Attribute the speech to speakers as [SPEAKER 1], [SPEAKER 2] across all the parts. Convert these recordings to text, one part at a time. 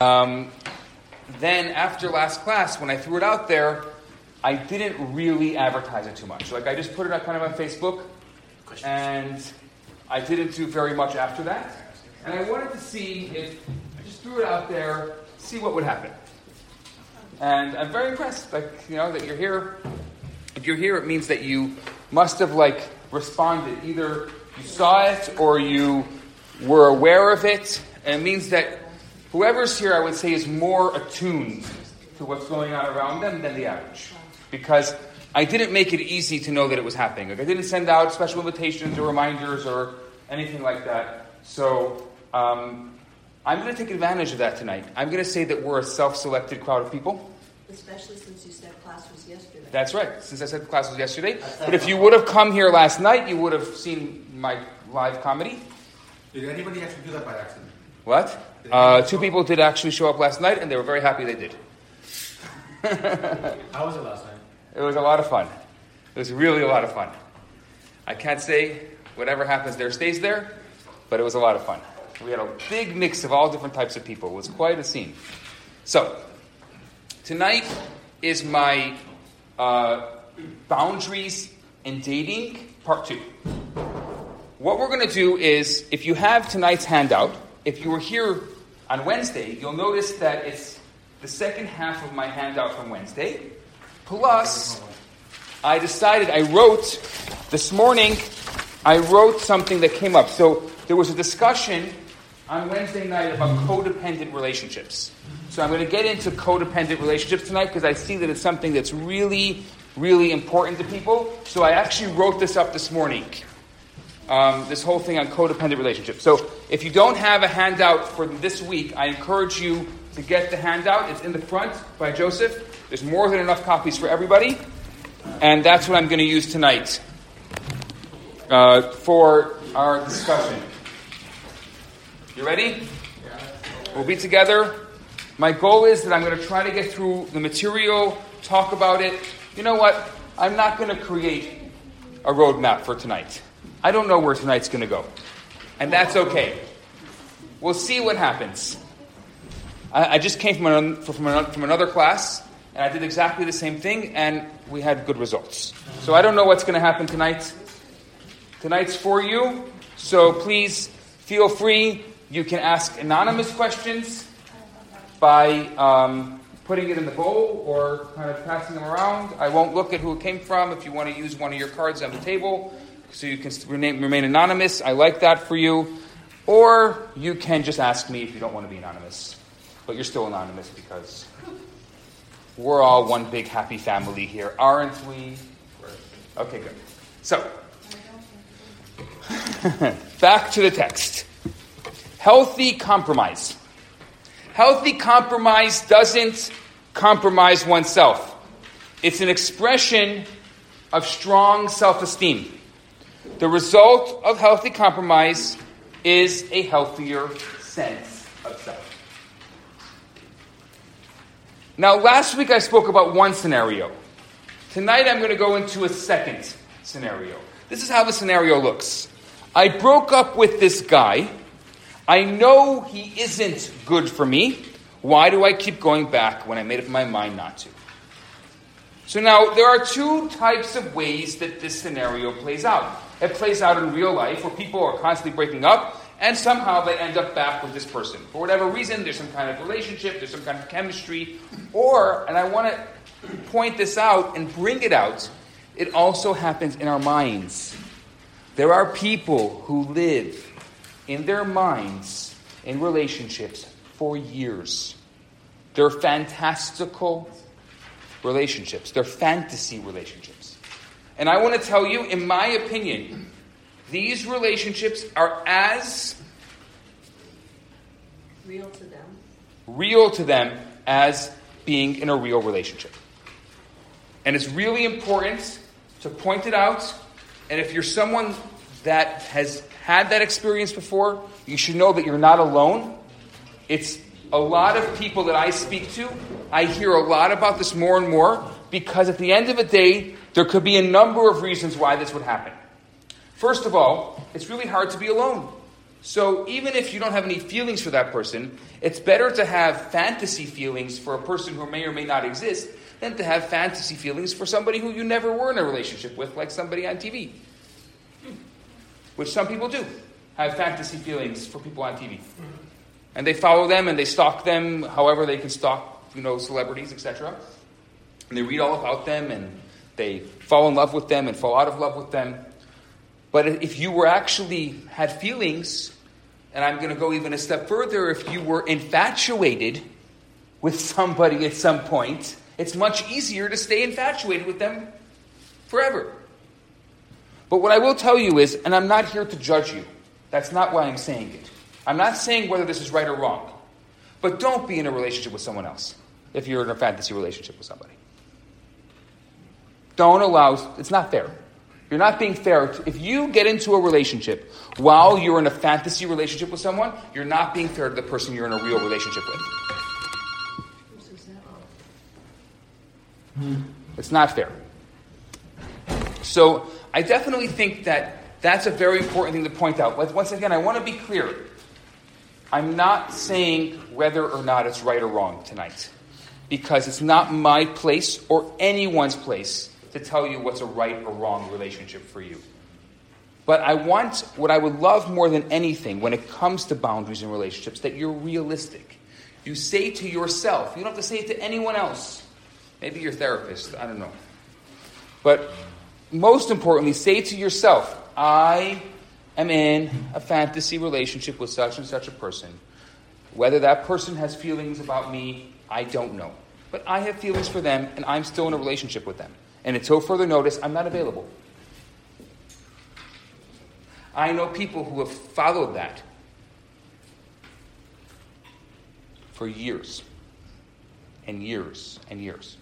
[SPEAKER 1] Um, then after last class, when I threw it out there, I didn't really advertise it too much. Like I just put it up kind of on Facebook, and I didn't do very much after that. And I wanted to see if I just threw it out there, see what would happen. And I'm very impressed, like you know, that you're here. If you're here, it means that you must have like responded. Either you saw it or you were aware of it, and it means that whoever's here, I would say, is more attuned to what's going on around them than the average. Because I didn't make it easy to know that it was happening. Like I didn't send out special invitations or reminders or anything like that. So um, I'm going to take advantage of that tonight. I'm going to say that we're a self-selected crowd of people.
[SPEAKER 2] Especially since you said class was yesterday.
[SPEAKER 1] That's right. Since I said the class was yesterday, but if you would have come here last night, you would have seen my live comedy.
[SPEAKER 3] Did anybody actually do that by accident?
[SPEAKER 1] What? Uh, two people did actually show up last night, and they were very happy they did.
[SPEAKER 3] How was it last night?
[SPEAKER 1] It was a lot of fun. It was really a lot of fun. I can't say whatever happens there stays there, but it was a lot of fun. We had a big mix of all different types of people. It was quite a scene. So, tonight is my uh, boundaries in dating part two. What we're going to do is, if you have tonight's handout, if you were here on Wednesday, you'll notice that it's the second half of my handout from Wednesday. Plus, I decided, I wrote this morning, I wrote something that came up. So there was a discussion on Wednesday night about codependent relationships. So I'm going to get into codependent relationships tonight because I see that it's something that's really, really important to people. So I actually wrote this up this morning. Um, this whole thing on codependent relationships. So if you don't have a handout for this week, I encourage you to get the handout. It's in the front by Joseph. There's more than enough copies for everybody. And that's what I'm going to use tonight uh, for our discussion. You ready? We'll be together. My goal is that I'm going to try to get through the material, talk about it. You know what? I'm not going to create a roadmap for tonight. I don't know where tonight's going to go. And that's okay. We'll see what happens. I, I just came from, an, from, an, from another class, and I did exactly the same thing, and we had good results. So I don't know what's going to happen tonight. Tonight's for you, so please feel free. You can ask anonymous questions by um, putting it in the bowl or kind of passing them around. I won't look at who it came from. If you want to use one of your cards on the table, so you can remain, remain anonymous. I like that for you. Or you can just ask me if you don't want to be anonymous. But you're still anonymous because we're all one big happy family here, aren't we? Okay, good. So, back to the text. Healthy compromise. Healthy compromise doesn't compromise oneself. It's an expression of strong self esteem. The result of healthy compromise is a healthier sense of self. Now, last week I spoke about one scenario. Tonight I'm going to go into a second scenario. This is how the scenario looks. I broke up with this guy. I know he isn't good for me. Why do I keep going back when I made up my mind not to? So now there are two types of ways that this scenario plays out. It plays out in real life where people are constantly breaking up and somehow they end up back with this person. For whatever reason, there's some kind of relationship, there's some kind of chemistry, or, and I want to point this out and bring it out, it also happens in our minds. There are people who live in their minds in relationships for years. They're fantastical relationships, they're fantasy relationships. And I want to tell you, in my opinion, these relationships are as
[SPEAKER 2] Real to them.
[SPEAKER 1] real to them as being in a real relationship. And it's really important to point it out. And if you're someone that has had that experience before, you should know that you're not alone. It's a lot of people that I speak to. I hear a lot about this more and more because at the end of the day, there could be a number of reasons why this would happen. First of all, it's really hard to be alone. So even if you don't have any feelings for that person, it's better to have fantasy feelings for a person who may or may not exist than to have fantasy feelings for somebody who you never were in a relationship with, like somebody on TV. Which some people do have fantasy feelings for people on TV. And they follow them and they stalk them however they can stalk, you know, celebrities, etc. And they read all about them and they fall in love with them and fall out of love with them. But if you were actually had feelings, and I'm going to go even a step further, if you were infatuated with somebody at some point, it's much easier to stay infatuated with them forever. But what I will tell you is, and I'm not here to judge you, that's not why I'm saying it. I'm not saying whether this is right or wrong. But don't be in a relationship with someone else if you're in a fantasy relationship with somebody. Don't allow, it's not fair. You're not being fair. If you get into a relationship while you're in a fantasy relationship with someone, you're not being fair to the person you're in a real relationship with. Hmm. It's not fair. So I definitely think that that's a very important thing to point out. Once again, I want to be clear. I'm not saying whether or not it's right or wrong tonight, because it's not my place or anyone's place to tell you what's a right or wrong relationship for you. But I want what I would love more than anything when it comes to boundaries in relationships that you're realistic. You say to yourself, you don't have to say it to anyone else. Maybe your therapist, I don't know. But most importantly, say to yourself, I am in a fantasy relationship with such and such a person. Whether that person has feelings about me, I don't know. But I have feelings for them, and I'm still in a relationship with them. And until further notice, I'm not available. I know people who have followed that for years and years and years.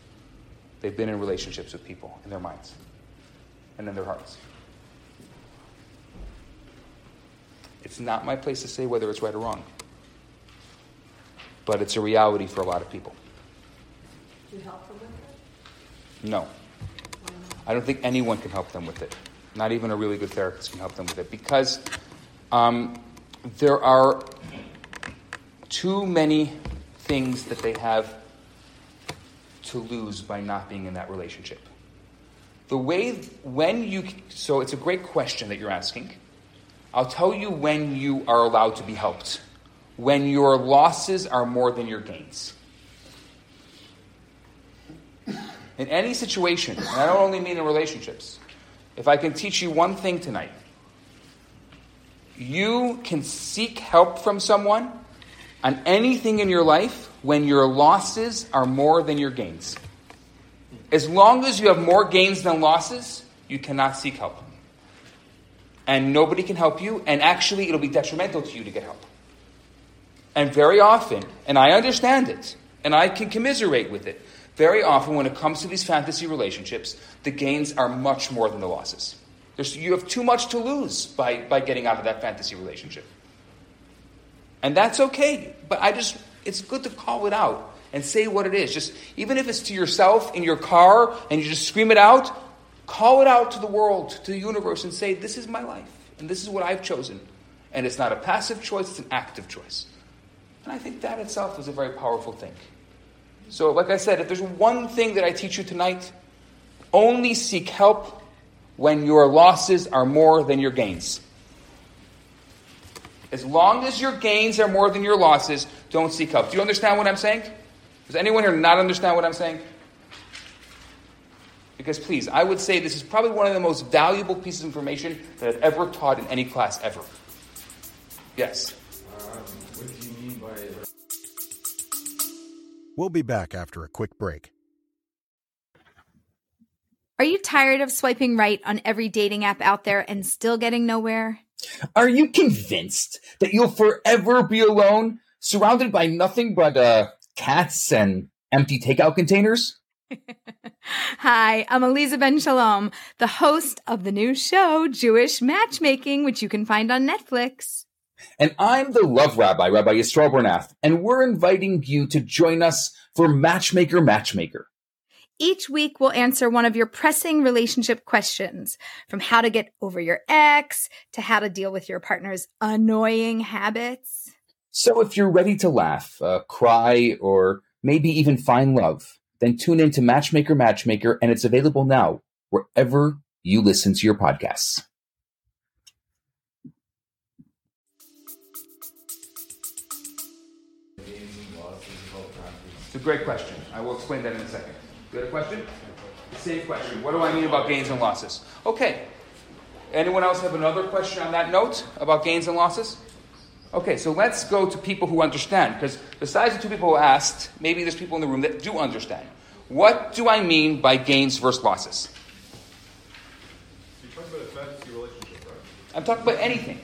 [SPEAKER 1] They've been in relationships with people in their minds and in their hearts. It's not my place to say whether it's right or wrong, but it's a reality for a lot of people.
[SPEAKER 2] Do you help them with it?
[SPEAKER 1] No. I don't think anyone can help them with it. Not even a really good therapist can help them with it because um, there are too many things that they have to lose by not being in that relationship. The way, when you, so it's a great question that you're asking. I'll tell you when you are allowed to be helped. When your losses are more than your gains. In any situation, and I don't only mean in relationships, if I can teach you one thing tonight, you can seek help from someone on anything in your life when your losses are more than your gains. As long as you have more gains than losses, you cannot seek help. And nobody can help you, and actually, it'll be detrimental to you to get help. And very often, and I understand it, and I can commiserate with it, very often when it comes to these fantasy relationships, the gains are much more than the losses. There's, you have too much to lose by, by getting out of that fantasy relationship. And that's okay, but I just, it's good to call it out and say what it is. Just, even if it's to yourself in your car and you just scream it out, call it out to the world, to the universe, and say, This is my life, and this is what I've chosen. And it's not a passive choice, it's an active choice. And I think that itself is a very powerful thing. So, like I said, if there's one thing that I teach you tonight, only seek help when your losses are more than your gains. As long as your gains are more than your losses, don't seek help. Do you understand what I'm saying? Does anyone here not understand what I'm saying? Because please, I would say this is probably one of the most valuable pieces of information that I've ever taught in any class ever. Yes.
[SPEAKER 3] what do you mean by
[SPEAKER 4] We'll be back after a quick break.
[SPEAKER 5] Are you tired of swiping right on every dating app out there and still getting nowhere?
[SPEAKER 6] Are you convinced that you'll forever be alone, surrounded by nothing but uh, cats and empty takeout containers?
[SPEAKER 5] Hi, I'm Aleeza Ben Shalom, the host of the new show, Jewish Matchmaking, which you can find on Netflix.
[SPEAKER 6] And I'm the love rabbi, Rabbi Yisrael Bernath, and we're inviting you to join us for Matchmaker Matchmaker.
[SPEAKER 5] Each week, we'll answer one of your pressing relationship questions from how to get over your ex to how to deal with your partner's annoying habits.
[SPEAKER 6] So if you're ready to laugh, uh, cry, or maybe even find love, then tune in to Matchmaker Matchmaker, and it's available now wherever you listen to your podcasts.
[SPEAKER 1] It's a great question. I will explain that in a second. A question? Same question. What do I mean about gains and losses? Okay. Anyone else have another question on that note about gains and losses? Okay, so let's go to people who understand, because besides the two people who asked, maybe there's people in the room that do understand. What do I mean by gains versus losses?
[SPEAKER 3] You're talking about a fantasy relationship, right?
[SPEAKER 1] I'm talking about anything.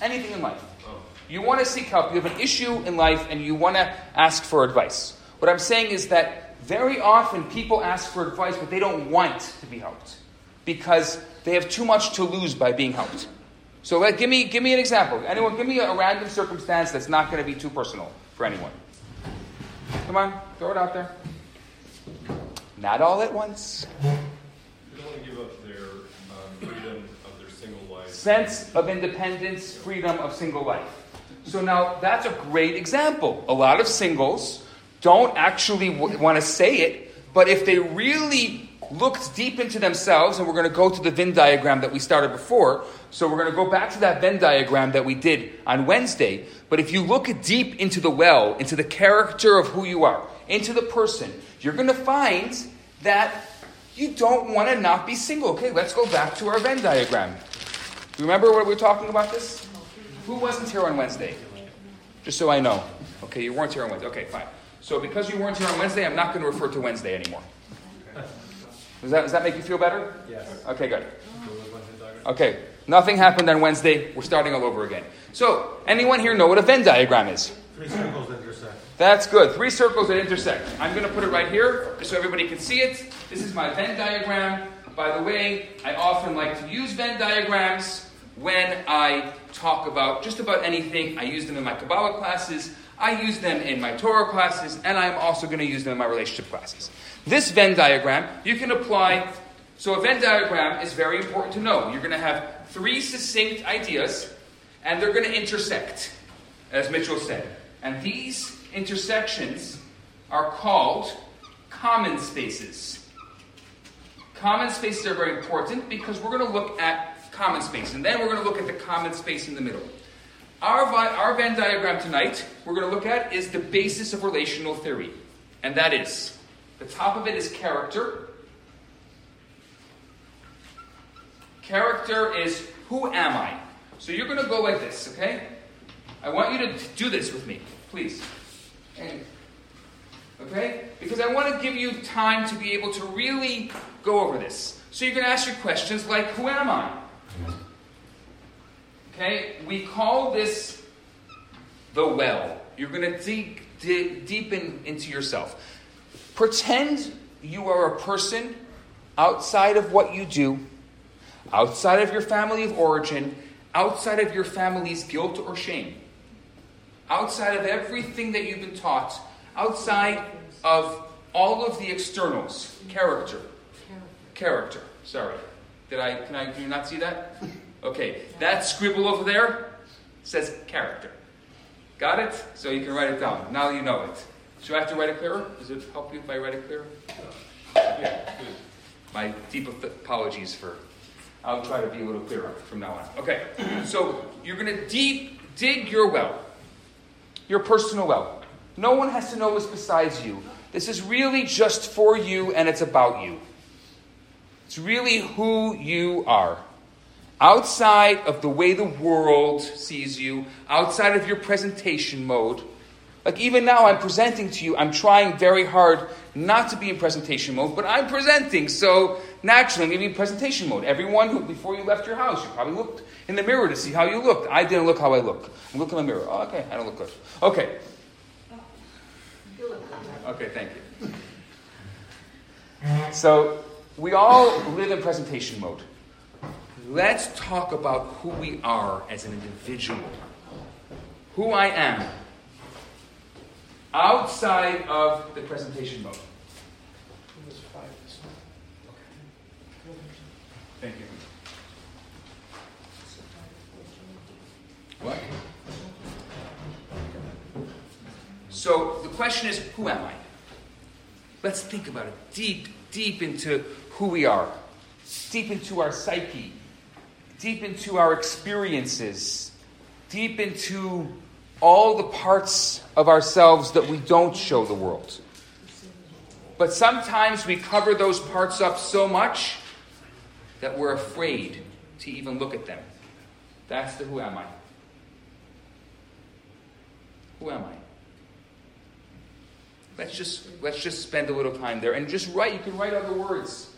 [SPEAKER 1] Anything in life.
[SPEAKER 3] Oh.
[SPEAKER 1] You want to seek help. You have an issue in life and you want to ask for advice. What I'm saying is that very often people ask for advice, but they don't want to be helped because they have too much to lose by being helped. So let, give, me, give me an example. Anyone, give me a, random circumstance that's not going to be too personal for anyone. Come on, throw it out there. Not all at once.
[SPEAKER 3] They don't want to give up their um, freedom of their single life.
[SPEAKER 1] sense of independence, freedom of single life. So now that's a great example. A lot of singles don't actually w- want to say it, but if they really looked deep into themselves, and we're going to go to the Venn diagram that we started before, so we're going to go back to that Venn diagram that we did on Wednesday. But if you look deep into the well, into the character of who you are, into the person, you're going to find that you don't want to not be single. Okay, let's go back to our Venn diagram. You remember what we were talking about this? Who wasn't here on Wednesday? Just so I know. Okay, you weren't here on Wednesday. Okay, fine. So because you weren't here on Wednesday, I'm not going to refer to Wednesday anymore. Does that, does that make you feel better?
[SPEAKER 3] Yes.
[SPEAKER 1] Okay, good. Okay, nothing happened on Wednesday. We're starting all over again. So, anyone here know what a Venn diagram is?
[SPEAKER 7] Three circles that intersect.
[SPEAKER 1] That's good. Three circles that intersect. I'm going to put it right here so everybody can see it. This is my Venn diagram. By the way, I often like to use Venn diagrams when I talk about just about anything. I use them in my Kabbalah classes, I use them in my Torah classes, and I'm also going to use them in my relationship classes. This Venn diagram, you can apply. So, a Venn diagram is very important to know. You're going to have three succinct ideas, and they're going to intersect, as Mitchell said. And these intersections are called common spaces. Common spaces are very important because we're going to look at common space, and then we're going to look at the common space in the middle. Our, our Venn diagram tonight, we're going to look at is the basis of relational theory, and that is the top of it is character. Character is who am I? So you're going to go like this, okay? I want you to do this with me, please. And- Okay? Because I want to give you time to be able to really go over this. So you're going to ask your questions like, Who am I? Okay? We call this the well. You're going to dig, dig deep in, into yourself. Pretend you are a person outside of what you do, outside of your family of origin, outside of your family's guilt or shame, outside of everything that you've been taught, outside of all of the externals. Character. Character. Sorry. Did I can I do you not see that? Okay. That scribble over there says character. Got it? So you can write it down. Now you know it. Should I have to write it clearer? Does it help you if I write it clearer? Yeah. My deep apologies for. I'll try to be a little clearer from now on. Okay. So you're going to deep dig your well, your personal well. No one has to know this besides you. This is really just for you and it's about you. It's really who you are. Outside of the way the world sees you, outside of your presentation mode. Like even now, I'm presenting to you, I'm trying very hard not to be in presentation mode, but I'm presenting, so naturally I'm going to be in presentation mode. Everyone who, before you left your house, you probably looked in the mirror to see how you looked. I didn't look how I look. I'm looking in the mirror. Oh, okay, I don't look good. Okay, Okay, thank you. So, we all live in presentation mode. Let's talk about who we are as an individual. Who I am outside of the presentation mode. Thank you. What? So the question is, who am I? Let's think about it deep, deep into who we are, deep into our psyche, deep into our experiences, deep into all the parts of ourselves that we don't show the world. But sometimes we cover those parts up so much that we're afraid to even look at them. That's the who am I. Who am I? Let's just let's just spend a little time there and just write. You can write other words.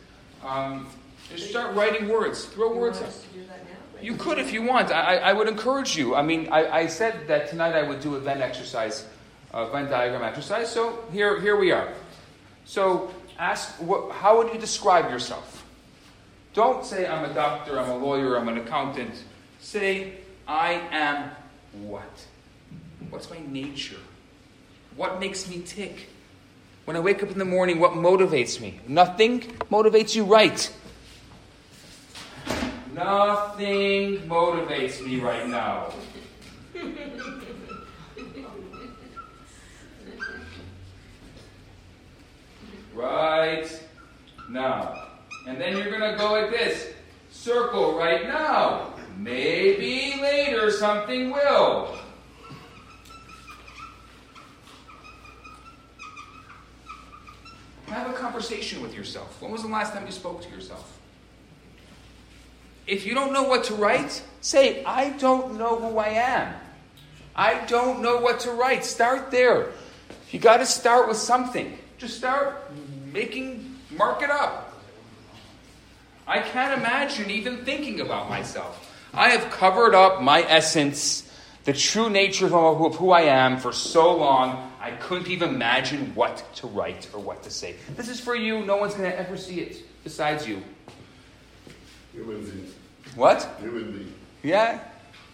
[SPEAKER 1] Um, just start writing words. Throw words
[SPEAKER 2] want
[SPEAKER 1] You could if you want. I, I I would encourage you. I mean, I, I said that tonight I would do a Venn exercise, a Venn diagram exercise. So here, here we are. So ask, what, how would you describe yourself? Don't say I'm a doctor, I'm a lawyer, I'm an accountant. Say I am what? What's my nature? What makes me tick? When I wake up in the morning, what motivates me? Nothing motivates you right. Nothing motivates me right now. right now. And then you're going to go like this circle right now. Maybe later something will. Have a conversation with yourself. When was the last time you spoke to yourself? If you don't know what to write, say, I don't know who I am. I don't know what to write. Start there. You got to start with something. Just start making, mark it up. I can't imagine even thinking about myself. I have covered up my essence, the true nature of who- I am for so long, I couldn't even imagine what to write or what to say. This is for you. No one's going to ever see it besides you.
[SPEAKER 7] Human being.
[SPEAKER 1] What?
[SPEAKER 7] Human being.
[SPEAKER 1] Yeah,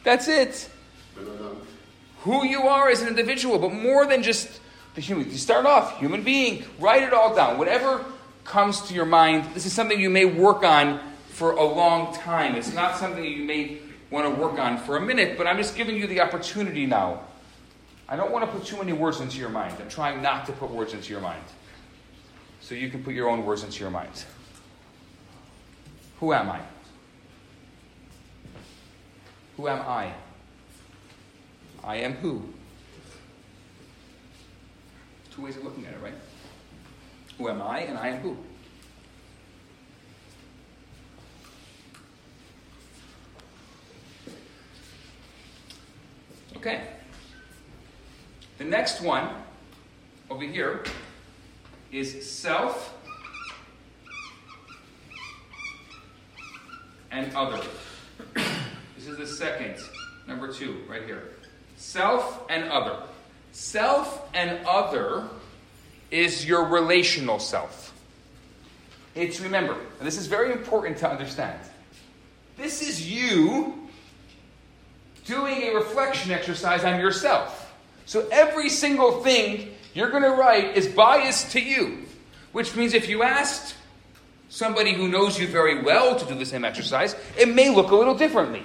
[SPEAKER 1] that's it. Who you are as an individual, but more than just the human. You start off human being. Write it all down. Whatever comes to your mind. This is something you may work on for a long time. It's not something you may want to work on for a minute, but I'm just giving you the opportunity now. I don't want to put too many words into your mind. I'm trying not to put words into your mind. So you can put your own words into your mind. Who am I? Who am I? I am who? Two ways of looking at it, right? Who am I and I am who? Okay. The next one over here is self and other. This is the second, number two, right here. Self and other. Self and other is your relational self. It's remember, and this is very important to understand. This is you doing a reflection exercise on yourself. So every single thing you're going to write is biased to you, which means if you asked somebody who knows you very well to do the same exercise, it may look a little differently.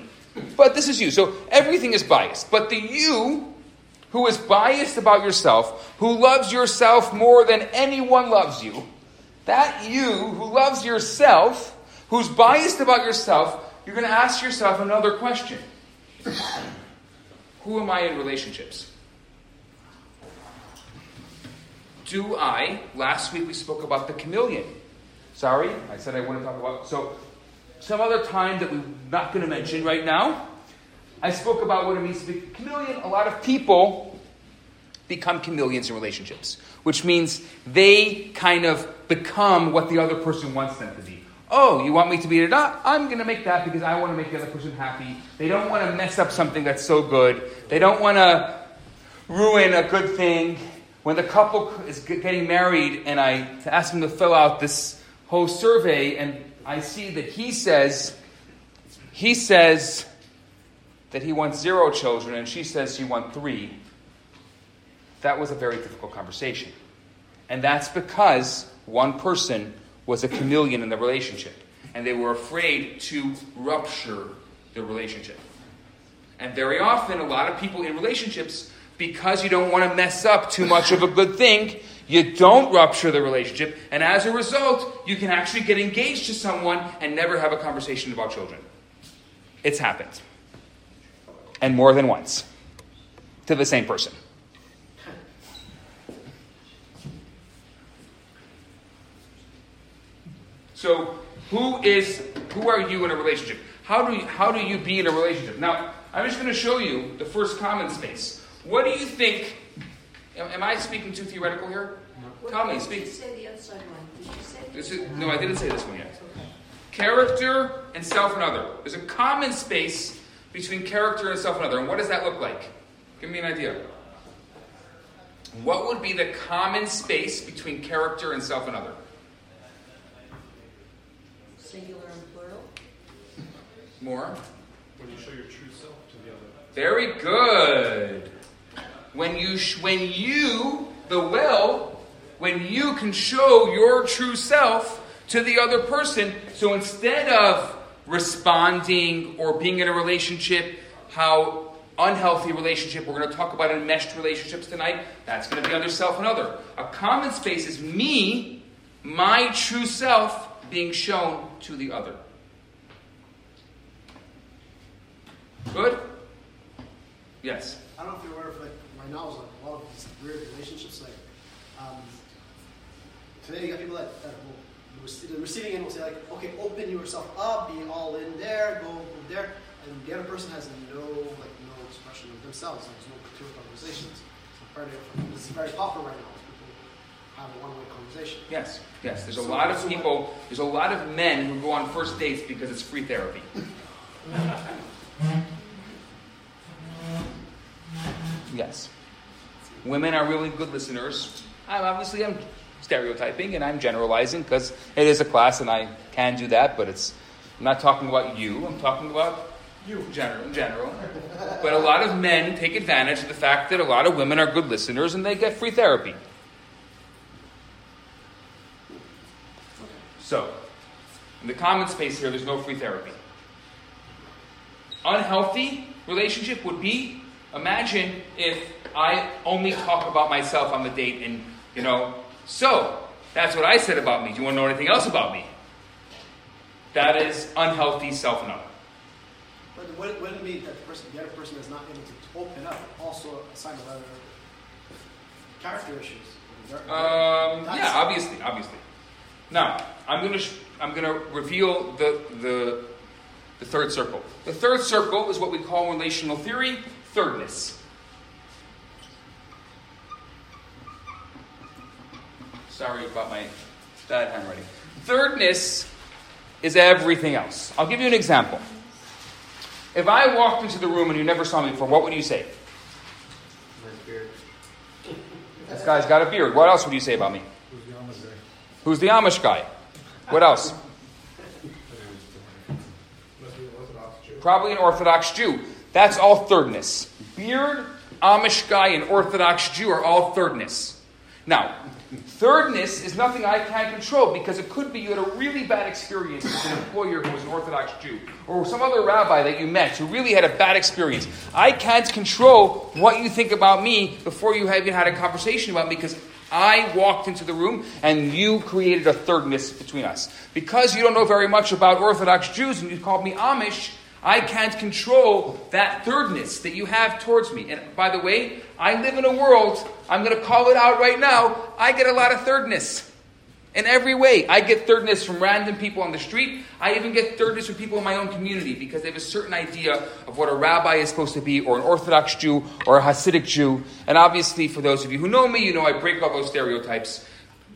[SPEAKER 1] But this is you. So everything is biased. But the you who is biased about yourself, who loves yourself more than anyone loves you, that you who loves yourself, who's biased about yourself, you're going to ask yourself another question Who am I in relationships? Do I, last week we spoke about the chameleon. Sorry, I said I wouldn't talk about. So, some other time that we're not going to mention right now, I spoke about what it means to be chameleon. A lot of people become chameleons in relationships, which means they kind of become what the other person wants them to be. Oh, you want me to be up? I'm going to make that because I want to make the other person happy. They don't want to mess up something that's so good. They don't want to ruin a good thing. When the couple is getting married, and I ask them to fill out this whole survey, and I see that he says, he says that he wants zero children, and she says she wants three. That was a very difficult conversation. And that's because one person was a chameleon in the relationship. and they were afraid to rupture the relationship. And very often, a lot of people in relationships, because you don't want to mess up too much of a good thing, you don't rupture the relationship, and as a result, you can actually get engaged to someone and never have a conversation about children. It's happened. And more than once. To the same person. So, who is who are you in a relationship? How do you, how do you be in a relationship? Now, I'm just going to show you the first common space. What do you think? Am, am I speaking too theoretical here? Tell me,
[SPEAKER 2] Did
[SPEAKER 1] speak.
[SPEAKER 2] you say the outside one? Did you say?
[SPEAKER 1] This is, no, I didn't say this one yet. Character and self and other. There's a common space between character and self and other. And what does that look like? Give me an idea. What would be the common space between character and self and other?
[SPEAKER 2] Singular and plural?
[SPEAKER 1] More?
[SPEAKER 3] When you show your true self to the other.
[SPEAKER 1] Very good. When you, when you, the will, when you can show your true self to the other person, so instead of responding or being in a relationship, how unhealthy relationship, we're going to talk about enmeshed relationships tonight, that's going to be under self and other. A common space is me, my true self, being shown to the other. Good? Yes.
[SPEAKER 8] I don't know if you're aware of right now is like a lot of these weird relationships. Like um, today, you got people that, that will the receiving end will say like, okay, open yourself up, be all in there, go over there, and the other person has no like no expression of themselves. There's no clear conversations. So this is very popular right now. People have a one-way conversation.
[SPEAKER 1] Yes, yes. There's a lot of people, there's a lot of men who go on first dates because it's free therapy. Yes. Women are really good listeners. I'm obviously I'm stereotyping and I'm generalizing because it is a class and I can do that, but it's I'm not talking about you. I'm talking about you general in general. But a lot of men take advantage of the fact that a lot of women are good listeners and they get free therapy. So, in the common space here, there's no free therapy. Unhealthy relationship would be imagine if I only talk about myself on the date and, you know, so that's what I said about me. Do you want to know anything else about me? That is unhealthy self knowledge.
[SPEAKER 8] But wouldn't wouldn't it be that the person, the other person is not able to open up, also a sign of other character issues?
[SPEAKER 1] Um, yeah, obviously, obviously. Now, I'm gonna sh- I'm gonna reveal the the the third circle. The third circle is what we call relational theory thirdness. Sorry about my bad handwriting. Thirdness is everything else. I'll give you an example. If I walked into the room and you never saw me before, what would you say? This guy's got a beard. What else would you say about me? Who's the Amish guy? What else? Probably an Orthodox Jew. That's all thirdness. Beard, Amish guy, and Orthodox Jew are all thirdness. Now, thirdness is nothing I can't control because it could be you had a really bad experience with an employer who was an Orthodox Jew or some other rabbi that you met who really had a bad experience. I can't control what you think about me before you have even had a conversation about me because I walked into the room and you created a thirdness between us. Because you don't know very much about Orthodox Jews and you called me Amish, I can't control that thirdness that you have towards me. And by the way, I live in a world, I'm going to call it out right now, I get a lot of thirdness. In every way. I get thirdness from random people on the street. I even get thirdness from people in my own community because they have a certain idea of what a rabbi is supposed to be, or an Orthodox Jew, or a Hasidic Jew. And obviously, for those of you who know me, you know I break all those stereotypes.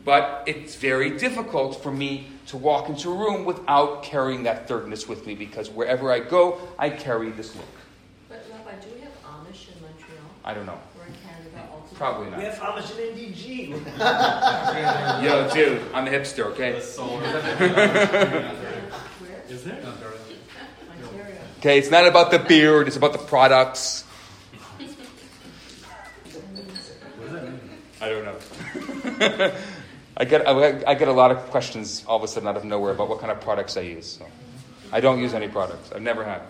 [SPEAKER 1] But it's very difficult for me to walk into a room without carrying that thirdness with me because wherever I go, I carry this look.
[SPEAKER 2] But Rabbi, do we have Amish in Montreal
[SPEAKER 1] I don't know.
[SPEAKER 2] or in Canada also?
[SPEAKER 1] Probably not.
[SPEAKER 9] We have Amish and NDG.
[SPEAKER 1] Yo, dude, I'm a hipster, okay?
[SPEAKER 2] Where?
[SPEAKER 3] Is there?
[SPEAKER 1] Okay, it's not about the beard, it's about the products. I don't know. I get, I, I get a lot of questions all of a sudden out of nowhere about what kind of products I use. So I don't use any products. I've never had.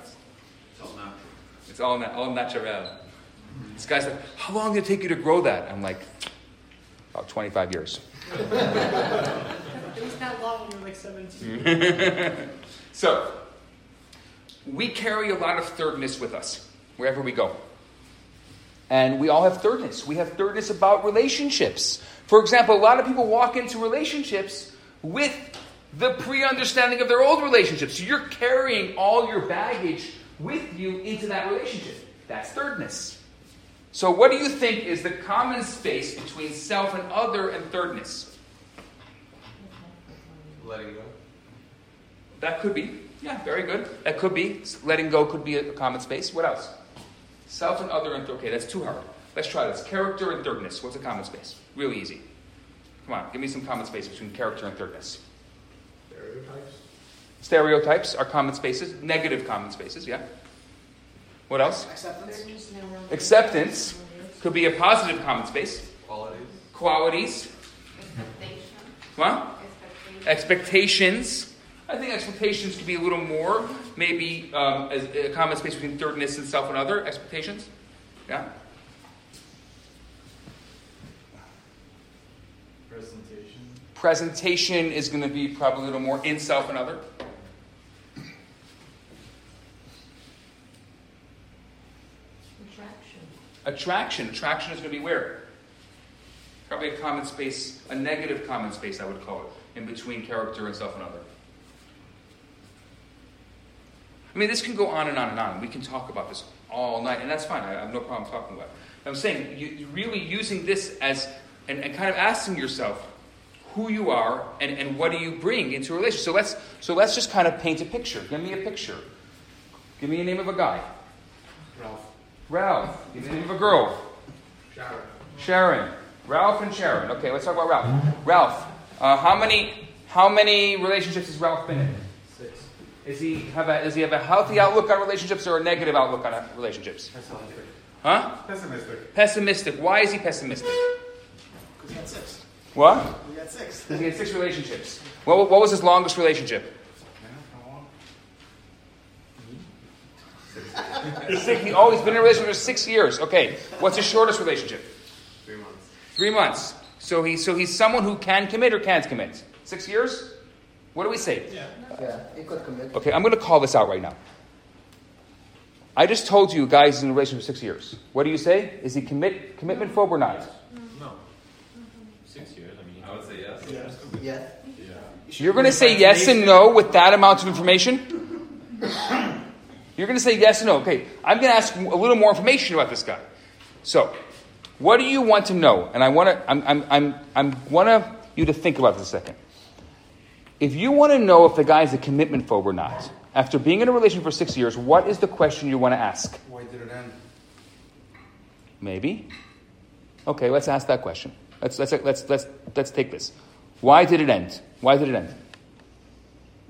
[SPEAKER 1] It's all natural. It's all, all natural. This guy's like, how long did it take you to grow that? I'm like, about 25 years.
[SPEAKER 8] It was that long when you were like 17.
[SPEAKER 1] So, we carry a lot of thirdness with us wherever we go. And we all have thirdness. We have thirdness about relationships. For example, a lot of people walk into relationships with the pre understanding of their old relationships. So you're carrying all your baggage with you into that relationship. That's thirdness. So, what do you think is the common space between self and other and thirdness?
[SPEAKER 3] Letting go.
[SPEAKER 1] That could be. Yeah, very good. That could be. Letting go could be a common space. What else? Self and other and th- okay, that's too hard. Let's try this. Character and thirdness. What's a common space? Really easy. Come on, give me some common space between character and thirdness.
[SPEAKER 7] Stereotypes?
[SPEAKER 1] Stereotypes are common spaces. Negative common spaces. Yeah. What else?
[SPEAKER 8] Acceptance.
[SPEAKER 1] Acceptance could be a positive common space.
[SPEAKER 3] Qualities.
[SPEAKER 1] Qualities. What? Expectations. I think expectations could be a little more, maybe um, a common space between thirdness and self and other expectations. Yeah.
[SPEAKER 3] Presentation.
[SPEAKER 1] Is going to be probably a little more in self and other.
[SPEAKER 2] Attraction.
[SPEAKER 1] Attraction. Attraction is going to be where? Probably a common space, a negative common space, I would call it, in between character and self and other. I mean, this can go on and on and on. We can talk about this all night, and that's fine. I have no problem talking about it. I'm saying, you, you really using this as, and, and kind of asking yourself who you are and, and what do you bring into a relationship. So let's, so let's just kind of paint a picture. Give me a picture. Give me a name of a guy.
[SPEAKER 7] Ralph.
[SPEAKER 1] Ralph. Give me the name of a girl.
[SPEAKER 7] Sharon.
[SPEAKER 1] Sharon. Ralph and Sharon. Okay, let's talk about Ralph. Ralph, uh, how many how many relationships has Ralph been in?
[SPEAKER 3] Six.
[SPEAKER 1] Is he have a does he have a healthy outlook on relationships or a negative outlook on uh, relationships?
[SPEAKER 7] Pessimistic.
[SPEAKER 1] Huh?
[SPEAKER 7] Pessimistic.
[SPEAKER 1] Pessimistic. Why is he pessimistic?
[SPEAKER 8] Because he had six.
[SPEAKER 1] What?
[SPEAKER 8] We had six.
[SPEAKER 1] Because he had six relationships. What, what was his longest relationship? Six, he, oh, he's been in a relationship for six years. Okay. What's his shortest relationship?
[SPEAKER 7] Three months.
[SPEAKER 1] Three months. So he so he's someone who can commit or can't commit. Six years? What do we say?
[SPEAKER 8] Yeah, yeah, he could commit.
[SPEAKER 1] Okay, I'm going to call this out right now. I just told you, guys, he's in a relationship for six years. What do you say? Is he commit commitment phobe or not?
[SPEAKER 3] No. Six years. I mean, I would say yes.
[SPEAKER 8] Yeah.
[SPEAKER 1] You're going to say yes and no with that amount of information? You're going to say yes and no. Okay, I'm going to ask a little more information about this guy. So, what do you want to know? And I want to, I'm, I'm, I'm, I'm want you to think about this a second. If you want to know if the guy's a commitment phobe or not, after being in a relationship for six years, what is the question you want to ask?
[SPEAKER 7] Why did it end?
[SPEAKER 1] Maybe. Okay, let's ask that question. Let's, let's, let's, let's, let's take this. Why did it end? Why did it end?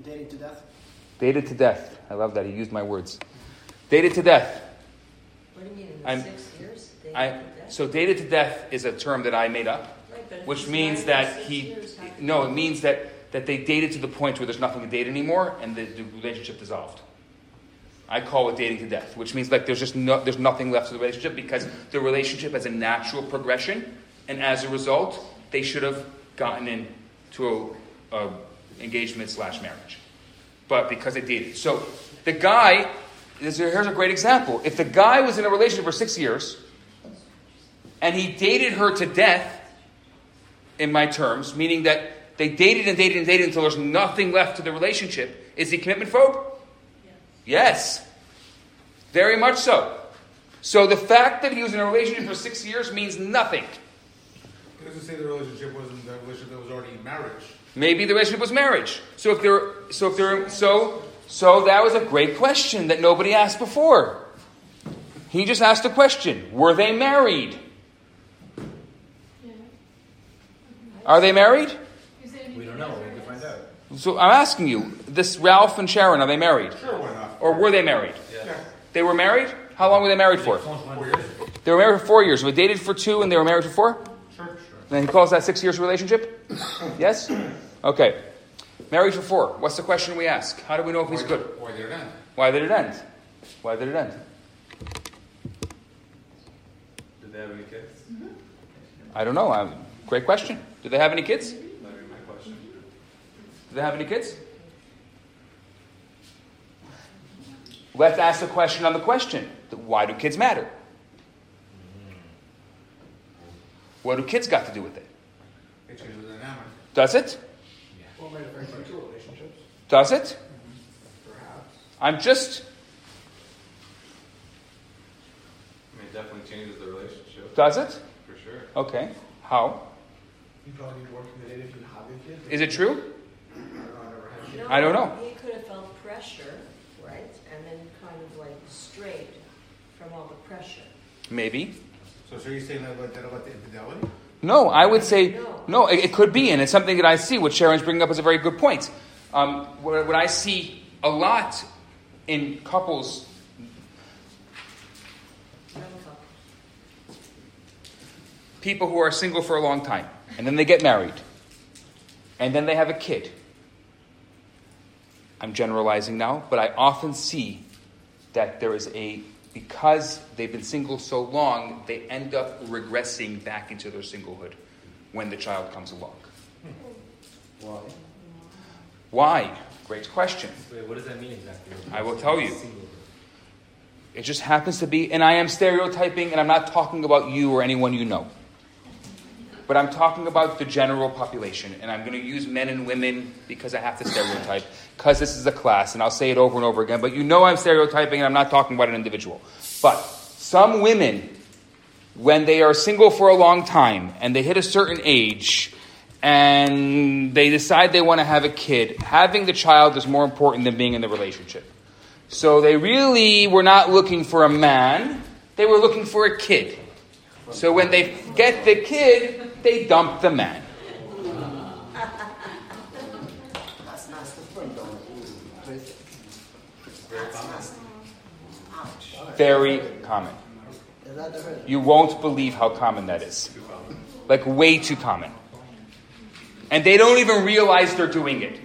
[SPEAKER 8] Dating to death.
[SPEAKER 1] Dated to death. I love that. He used my words. Dated to death.
[SPEAKER 2] What do you mean, in
[SPEAKER 1] I'm-
[SPEAKER 2] the six years? They
[SPEAKER 1] I,
[SPEAKER 2] did that?
[SPEAKER 1] so dated to death is a term that I made up,
[SPEAKER 2] Right,
[SPEAKER 1] which means that he,
[SPEAKER 2] years,
[SPEAKER 1] no, it means that, that they dated to the point where there's nothing to date anymore and the, the relationship dissolved. I call it dating to death, which means like there's just no, there's nothing left to the relationship because the relationship has a natural progression, and as a result, they should have gotten into a, a engagement slash marriage, but because they dated. So the guy, here's a great example. If the guy was in a relationship for six years, and he dated her to death, in my terms, meaning that they dated and dated and dated until there's nothing left to the relationship, is he commitment phobe? Yes. Very much so. So the fact that he was in a relationship for six years means nothing.
[SPEAKER 9] It doesn't say the relationship wasn't the relationship that was already in marriage.
[SPEAKER 1] Maybe the relationship was marriage. So if they're so if they're so so that was a great question that nobody asked before. He just asked a question. Were they married? Are they married?
[SPEAKER 3] We don't know. We can find out.
[SPEAKER 1] So I'm asking you, this Ralph and Sharon, are they married?
[SPEAKER 9] Sure, why not?
[SPEAKER 1] Or were they married?
[SPEAKER 9] Yeah.
[SPEAKER 1] They were married? How long were they married for?
[SPEAKER 9] Four years.
[SPEAKER 1] They were married for four years. We dated for two and they were married for four? Then he calls that six years relationship? Yes? Okay. Married for four. What's the question we ask? How do we know if he's good?
[SPEAKER 7] Why did it end?
[SPEAKER 1] Why did it end? Why did it end?
[SPEAKER 3] Did they have any kids?
[SPEAKER 1] I don't know. Um, great question. Do they have any kids?
[SPEAKER 3] That'd be my question.
[SPEAKER 1] Do they have any kids? Let's ask the question on the question. Why do kids matter? What do kids got to do with it?
[SPEAKER 9] It changes the.
[SPEAKER 1] Does it?
[SPEAKER 8] What might affect future relationships?
[SPEAKER 1] Does it?
[SPEAKER 8] Perhaps.
[SPEAKER 1] I'm just.
[SPEAKER 3] I mean, it definitely changes the relationship,
[SPEAKER 1] Does it?
[SPEAKER 3] for sure.
[SPEAKER 1] Okay. How?
[SPEAKER 8] You probably be more committed if you have a kid.
[SPEAKER 1] Is it true?
[SPEAKER 8] I don't know, I never had a kid.
[SPEAKER 1] I don't know.
[SPEAKER 2] He could have felt pressure, right? And then kind of like strayed from all the pressure.
[SPEAKER 1] Maybe.
[SPEAKER 9] So, so you're saying that about, the infidelity?
[SPEAKER 1] No, I would say no. It, it could be, and it's something that I see. What Sharon's bringing up is a very good point. Um, what, what I see a lot in couples. People who are single for a long time, and then they get married, and then they have a kid. I'm generalizing now, but I often see that there is a because they've been single so long, they end up regressing back into their singlehood when the child comes along.
[SPEAKER 10] Why?
[SPEAKER 1] Why? Great question.
[SPEAKER 10] Wait, what does that mean exactly?
[SPEAKER 1] I will tell you.
[SPEAKER 10] Single.
[SPEAKER 1] It just happens to be, and I am stereotyping, and I'm not talking about you or anyone you know. But I'm talking about the general population, and I'm going to use men and women because I have to stereotype, because this is a class, and I'll say it over and over again. But you know I'm stereotyping, and I'm not talking about an individual. But some women, when they are single for a long time, and they hit a certain age, and they decide they want to have a kid, having the child is more important than being in the relationship. So they really were not looking for a man, they were looking for a kid. So when they get the kid, they dump the man. Very common. You won't believe how common that is. Like, way too common. And they don't even realize they're doing it.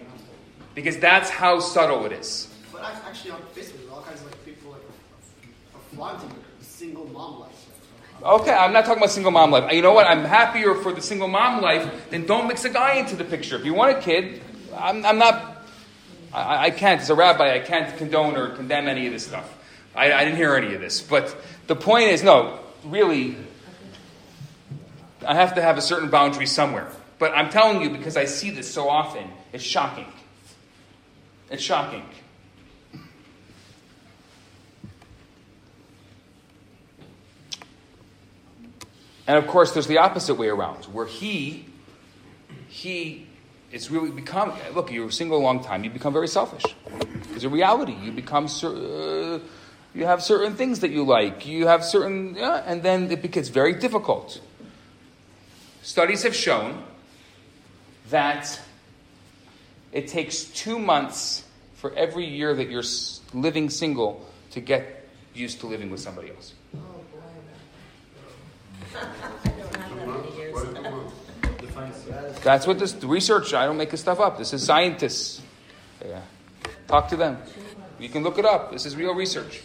[SPEAKER 1] Because that's how subtle it is.
[SPEAKER 8] But actually on Facebook, all kinds of like people like are flaunting single mom life.
[SPEAKER 1] Okay, I'm not talking about single mom life. You know what? I'm happier for the single mom life than don't mix a guy into the picture. If you want a kid, I'm, I'm not. I, I can't. As a rabbi, I can't condone or condemn any of this stuff. I, I didn't hear any of this. But the point is, no, really, I have to have a certain boundary somewhere. But I'm telling you because I see this so often, it's shocking. It's shocking. And of course, there's the opposite way around, where he, he, it's really become. Look, you're single a long time. You become very selfish. It's a reality. You become. Uh, you have certain things that you like. You have certain, yeah, and then it gets very difficult. Studies have shown that it takes two months for every year that you're living single to get used to living with somebody else.
[SPEAKER 2] Oh, boy. I don't have that many years.
[SPEAKER 10] Defines
[SPEAKER 1] That's what this research. I don't make this stuff up. This is scientists. Yeah. Talk to them. You can look it up. This is real research.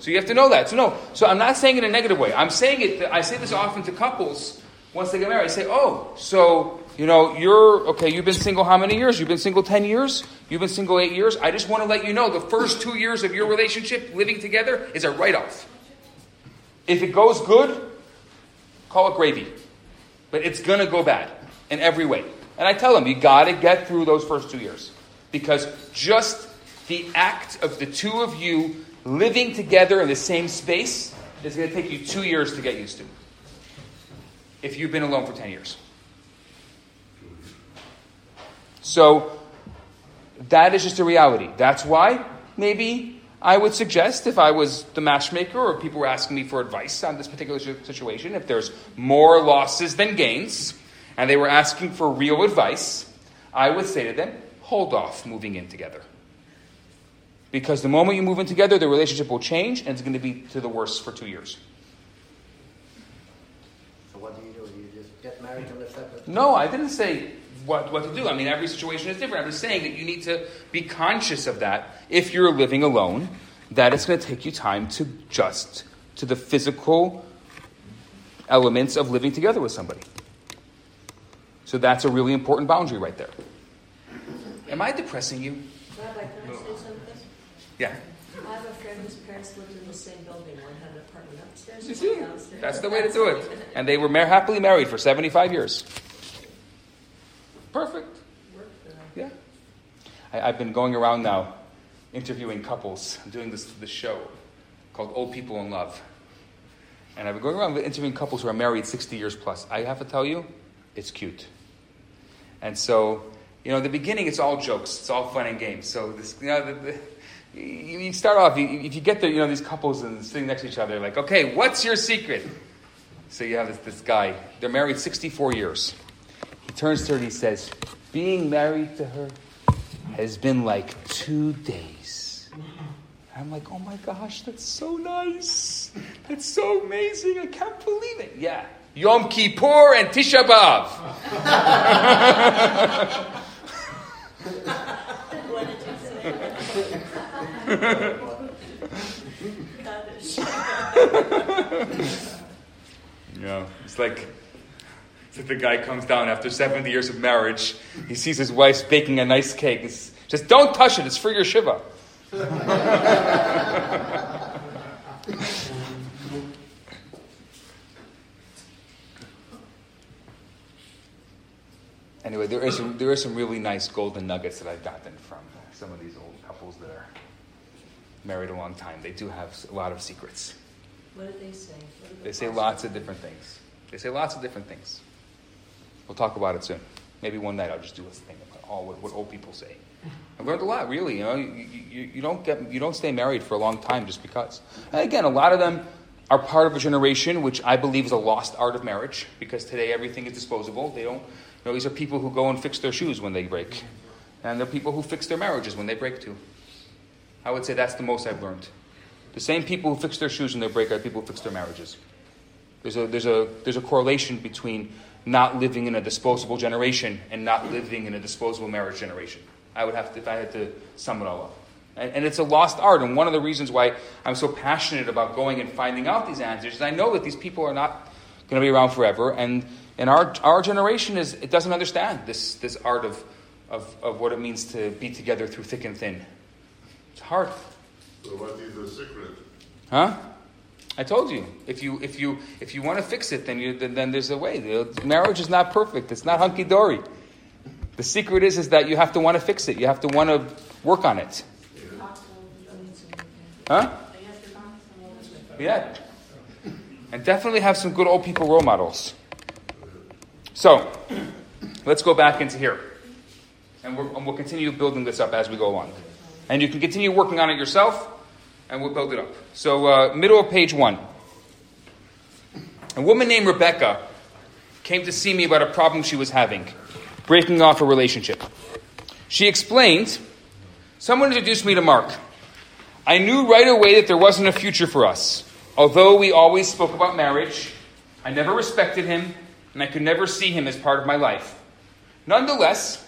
[SPEAKER 1] So you have to know that. So no. So I'm not saying it in a negative way. I'm saying it. I say this often to couples once they get married. I say, "Oh, so you know you're okay. You've been single how many years? You've been single ten years. You've been single eight years. I just want to let you know the first two years of your relationship, living together, is a write-off. If it goes good, call it gravy. But it's going to go bad in every way. And I tell them, you got to get through those first two years. Because just the act of the two of you living together in the same space is going to take you two years to get used to. If you've been alone for 10 years. So that is just a reality. That's why maybe I would suggest if I was the matchmaker or people were asking me for advice on this particular situation, if there's more losses than gains, and they were asking for real advice, I would say to them, hold off moving in together. Because the moment you move in together, the relationship will change and it's going to be to the worse for two years.
[SPEAKER 10] So what do you do? You just get married and live separate?
[SPEAKER 1] No, I didn't say what, what to do. I mean, every situation is different. I'm just saying that you need to be conscious of that if you're living alone, that it's going to take you time to adjust to the physical elements of living together with somebody. So that's a really important boundary right there. Am I depressing you?
[SPEAKER 2] Rabbi, can I say something?
[SPEAKER 1] Yeah.
[SPEAKER 2] I have a friend whose parents lived in the same building. One had an apartment upstairs
[SPEAKER 1] You see?
[SPEAKER 2] downstairs.
[SPEAKER 1] That's the way to do it. And they were happily married for 75 years. Perfect. Yeah. I, I've been going around now interviewing couples. I'm doing this, this show called Old People in Love. And I've been going around interviewing couples who are married 60 years plus. I have to tell you, it's cute. And so, you know, the beginning, it's all jokes, it's all fun and games. So, this, you know, the, the, you start off, you, if you get there, you know, these couples and sitting next to each other, like, okay, what's your secret? So you have this, this guy, they're married 64 years. He turns to her and he says, Being married to her has been like two days. I'm like, Oh my gosh, that's so nice. That's so amazing. I can't believe it. Yeah. Yom Kippur and Tisha B'Av.
[SPEAKER 2] What did you say? Kaddish.
[SPEAKER 1] Yeah. It's like, the guy comes down after 70 years of marriage. He sees his wife's baking a nice cake. It's just don't touch it. It's for your Shiva. Anyway, there is, there is some really nice golden nuggets that I've gotten from some of these old couples that are married a long time. They do have a lot of secrets.
[SPEAKER 2] What did they say? What did the
[SPEAKER 1] They say lots of different things. They say lots of different things. We'll talk about it soon. Maybe one night I'll just do a thing about all what, what old people say. I've learned a lot, really. You know, you, you, you don't get you don't stay married for a long time just because. And again, a lot of them are part of a generation which I believe is a lost art of marriage because today everything is disposable. They don't. You know, these are people who go and fix their shoes when they break, and they're people who fix their marriages when they break too. I would say that's the most I've learned. The same people who fix their shoes when they break are people who fix their marriages. There's a, there's, a, there's a correlation between not living in a disposable generation and not living in a disposable marriage generation. I would have to, if I had to sum it all up. And, and it's a lost art. And one of the reasons why I'm so passionate about going and finding out these answers is I know that these people are not going to be around forever. And, and our, our generation is, it doesn't understand this, this art of, of, of what it means to be together through thick and thin. It's hard.
[SPEAKER 11] So what is the secret?
[SPEAKER 1] Huh? I told you. If you if you if you want to fix it, then you then, then there's a way. The marriage is not perfect. It's not hunky dory. The secret is is that you have to want to fix it. You have to want to work on it. Huh? Yeah. And definitely have some good old people role models. So, let's go back into here. And, and we'll continue building this up as we go along. And you can continue working on it yourself, and we'll build it up. So, uh, middle of page one. A woman named Rebecca came to see me about a problem she was having, breaking off a relationship. She explained, Someone introduced me to Mark. I knew right away that there wasn't a future for us. Although we always spoke about marriage, I never respected him, and I could never see him as part of my life. Nonetheless,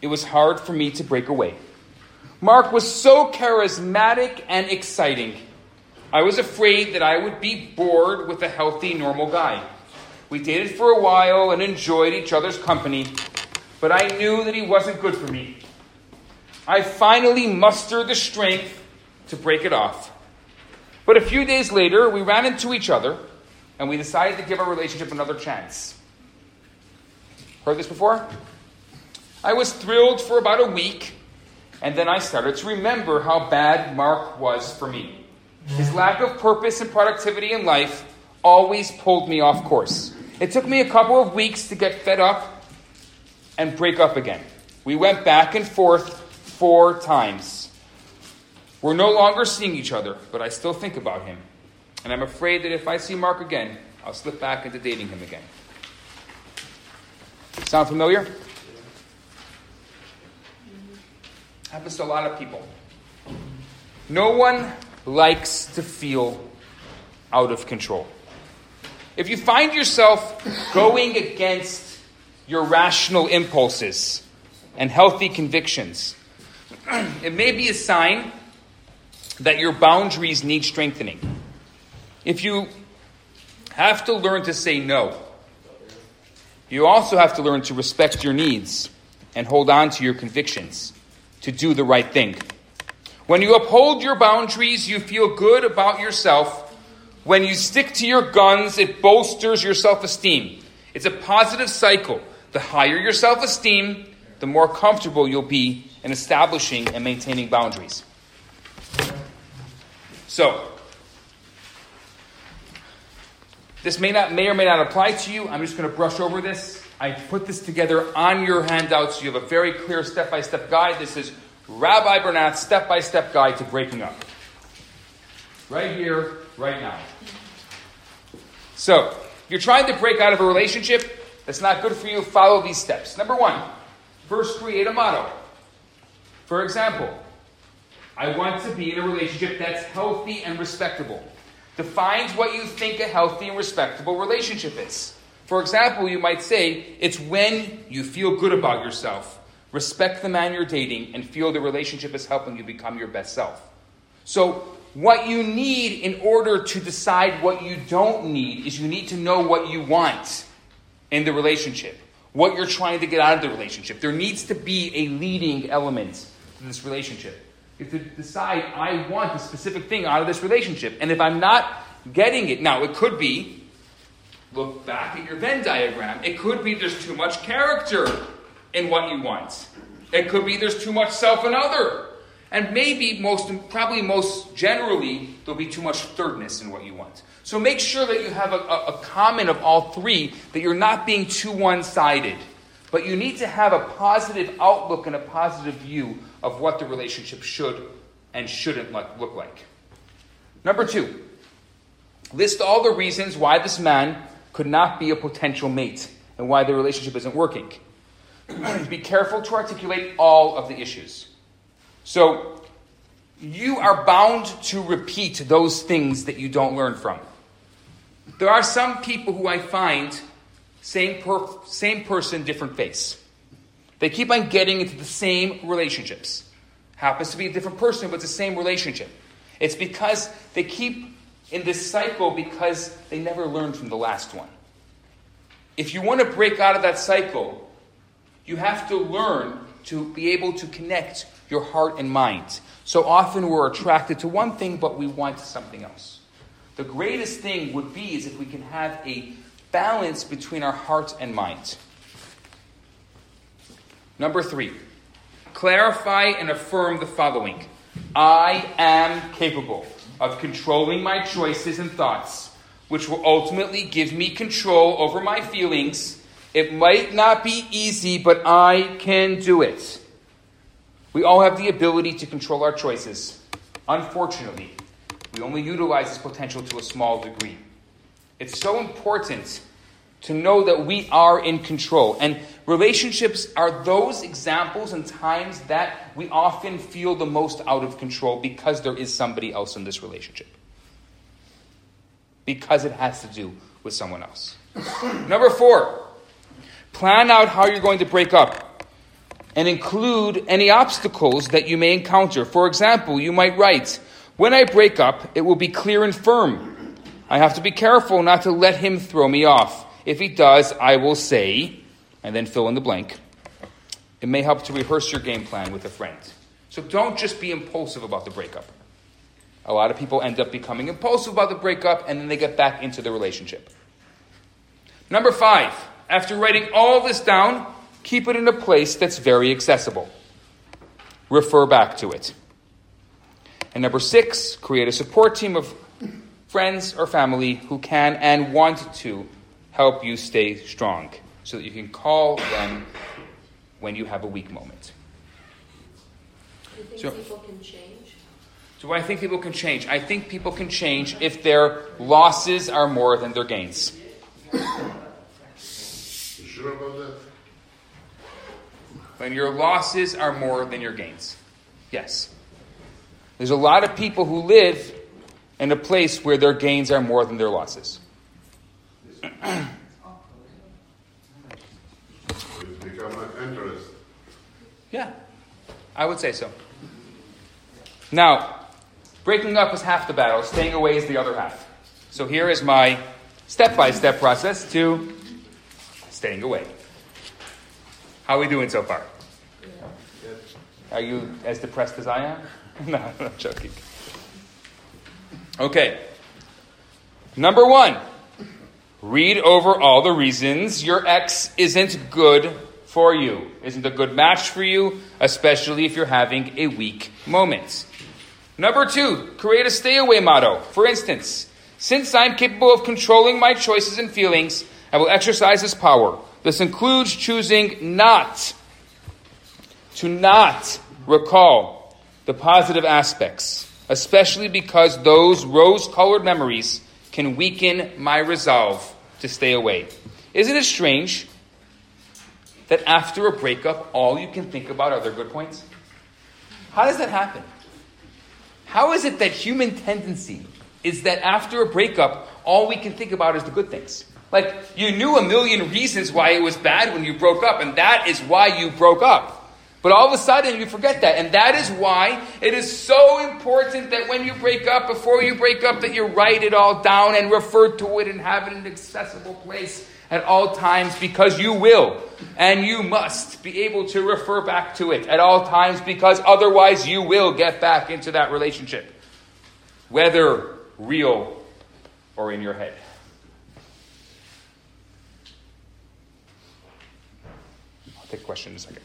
[SPEAKER 1] it was hard for me to break away. Mark was so charismatic and exciting. I was afraid that I would be bored with a healthy, normal guy. We dated for a while and enjoyed each other's company, but I knew that he wasn't good for me. I finally mustered the strength to break it off. But a few days later, we ran into each other and we decided to give our relationship another chance. Heard this before? I was thrilled for about a week, and then I started to remember how bad Mark was for me. His lack of purpose and productivity in life always pulled me off course. It took me a couple of weeks to get fed up and break up again. We went back and forth four times. We're no longer seeing each other, but I still think about him. And I'm afraid that if I see Mark again, I'll slip back into dating him again. Sound familiar? Happens to a lot of people. No one likes to feel out of control. If you find yourself going against your rational impulses and healthy convictions. it may be a sign that your boundaries need strengthening. If you have to learn to say no, you also have to learn to respect your needs and hold on to your convictions to do the right thing. When you uphold your boundaries, you feel good about yourself. When you stick to your guns, it bolsters your self esteem. It's a positive cycle. The higher your self esteem, the more comfortable you'll be in establishing and maintaining boundaries. So, this may not may or may not apply to you. I'm just going to brush over this. I put this together on your handout so you have a very clear step-by-step guide. This is Rabbi Bernath's step-by-step guide to breaking up. Right here, right now. So, if you're trying to break out of a relationship that's not good for you, follow these steps. Number one, first create a motto. For example, I want to be in a relationship that's healthy and respectable. Defines what you think a healthy and respectable relationship is. For example, you might say it's when you feel good about yourself, respect the man you're dating, and feel the relationship is helping you become your best self. So, what you need in order to decide what you don't need is you need to know what you want in the relationship, what you're trying to get out of the relationship. There needs to be a leading element to this relationship. You have to decide, I want a specific thing out of this relationship. And if I'm not getting it, now it could be, look back at your Venn diagram, it could be there's too much character in what you want. It could be there's too much self and other. And maybe most, probably most generally, there'll be too much thirdness in what you want. So make sure that you have a, a, a common of all three, that you're not being too one sided. But you need to have a positive outlook and a positive view of what the relationship should and shouldn't look like. Number two, list all the reasons why this man could not be a potential mate and why the relationship isn't working. be careful to articulate all of the issues. So, you are bound to repeat those things that you don't learn from. There are some people who I find same, per, same person, different face. They keep on getting into the same relationships. Happens to be a different person, but it's the same relationship. It's because they keep in this cycle because they never learned from the last one. If you want to break out of that cycle, you have to learn to be able to connect your heart and mind. So often we're attracted to one thing, but we want something else. The greatest thing would be is if we can have a balance between our heart and mind. Number three, clarify and affirm the following I am capable of controlling my choices and thoughts, which will ultimately give me control over my feelings. It might not be easy, but I can do it. We all have the ability to control our choices. Unfortunately, we only utilize this potential to a small degree. It's so important to know that we are in control. And relationships are those examples and times that we often feel the most out of control because there is somebody else in this relationship. Because it has to do with someone else. Number four, plan out how you're going to break up and include any obstacles that you may encounter. For example, you might write, When I break up, it will be clear and firm. I have to be careful not to let him throw me off. If he does, I will say, and then fill in the blank. It may help to rehearse your game plan with a friend. So don't just be impulsive about the breakup. A lot of people end up becoming impulsive about the breakup and then they get back into the relationship. Number five, after writing all this down, keep it in a place that's very accessible. Refer back to it. And number six, create a support team of friends or family who can and want to help you stay strong so that you can call them when you have a weak moment.
[SPEAKER 2] Do you think
[SPEAKER 1] So-
[SPEAKER 2] people can change?
[SPEAKER 1] Do I think people can change? I think people can change if their losses are more than their gains.
[SPEAKER 11] Sure about that?
[SPEAKER 1] When your losses are more than your gains. Yes. There's a lot of people who live in a place where their gains are more than their losses.
[SPEAKER 11] I'm not interested.
[SPEAKER 1] Yeah, I would say so. Now, breaking up is half the battle, staying away is the other half. So here is my step by step process to staying away. How are we doing so far? Are you as depressed as I am? no, I'm joking. Okay. Number one, read over all the reasons your ex isn't good for you, isn't a good match for you, especially if you're having a weak moment. Number two, create a stay away motto. For instance, since I'm capable of controlling my choices and feelings, I will exercise this power. This includes choosing not to not recall the positive aspects, especially because those rose colored memories can weaken my resolve to stay away. Isn't it strange that after a breakup, all you can think about are their good points? How does that happen? How is it that human tendency is that after a breakup, all we can think about is the good things? Like, you knew a million reasons why it was bad when you broke up, and that is why you broke up. But all of a sudden, you forget that. And that is why it is so important that when you break up, before you break up, that you write it all down and refer to it and have it in an accessible place at all times because you will and you must be able to refer back to it at all times because otherwise you will get back into that relationship, whether real or in your head. I'll take a question in a second.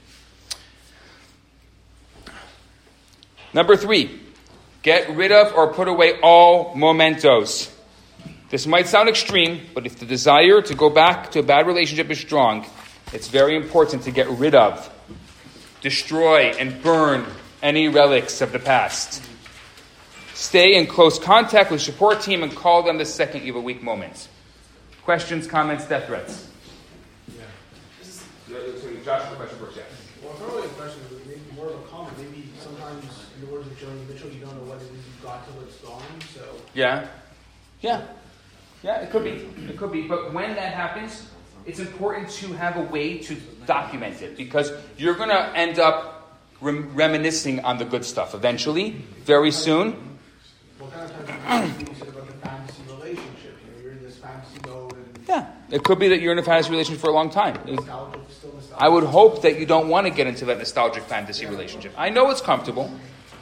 [SPEAKER 1] Number three, get rid of or put away all mementos. This might sound extreme, but if the desire to go back to a bad relationship is strong, it's very important to get rid of, destroy, and burn any relics of the past. Stay in close contact with support team and call them the second you have a weak moment. Questions, comments, death threats?
[SPEAKER 9] Yeah.
[SPEAKER 1] Joshua, question first, yeah.
[SPEAKER 8] Well, it's not really a question, but maybe more of a comment. Maybe sometimes, in the words of Joni Mitchell, you don't know what it is you've got till it's gone. So,
[SPEAKER 1] Yeah. Yeah. Yeah, it could be. It could be. But when that happens, it's important to have a way to document it because you're going to end up rem- reminiscing on the good stuff eventually, very soon.
[SPEAKER 8] what kind of times you said about the fantasy relationship? You're in this fantasy mode and
[SPEAKER 1] Yeah. It could be that you're in a fantasy relationship for a long time.
[SPEAKER 8] nostalgic, still nostalgic.
[SPEAKER 1] I would hope that you don't want to get into that nostalgic fantasy relationship. I know it's comfortable,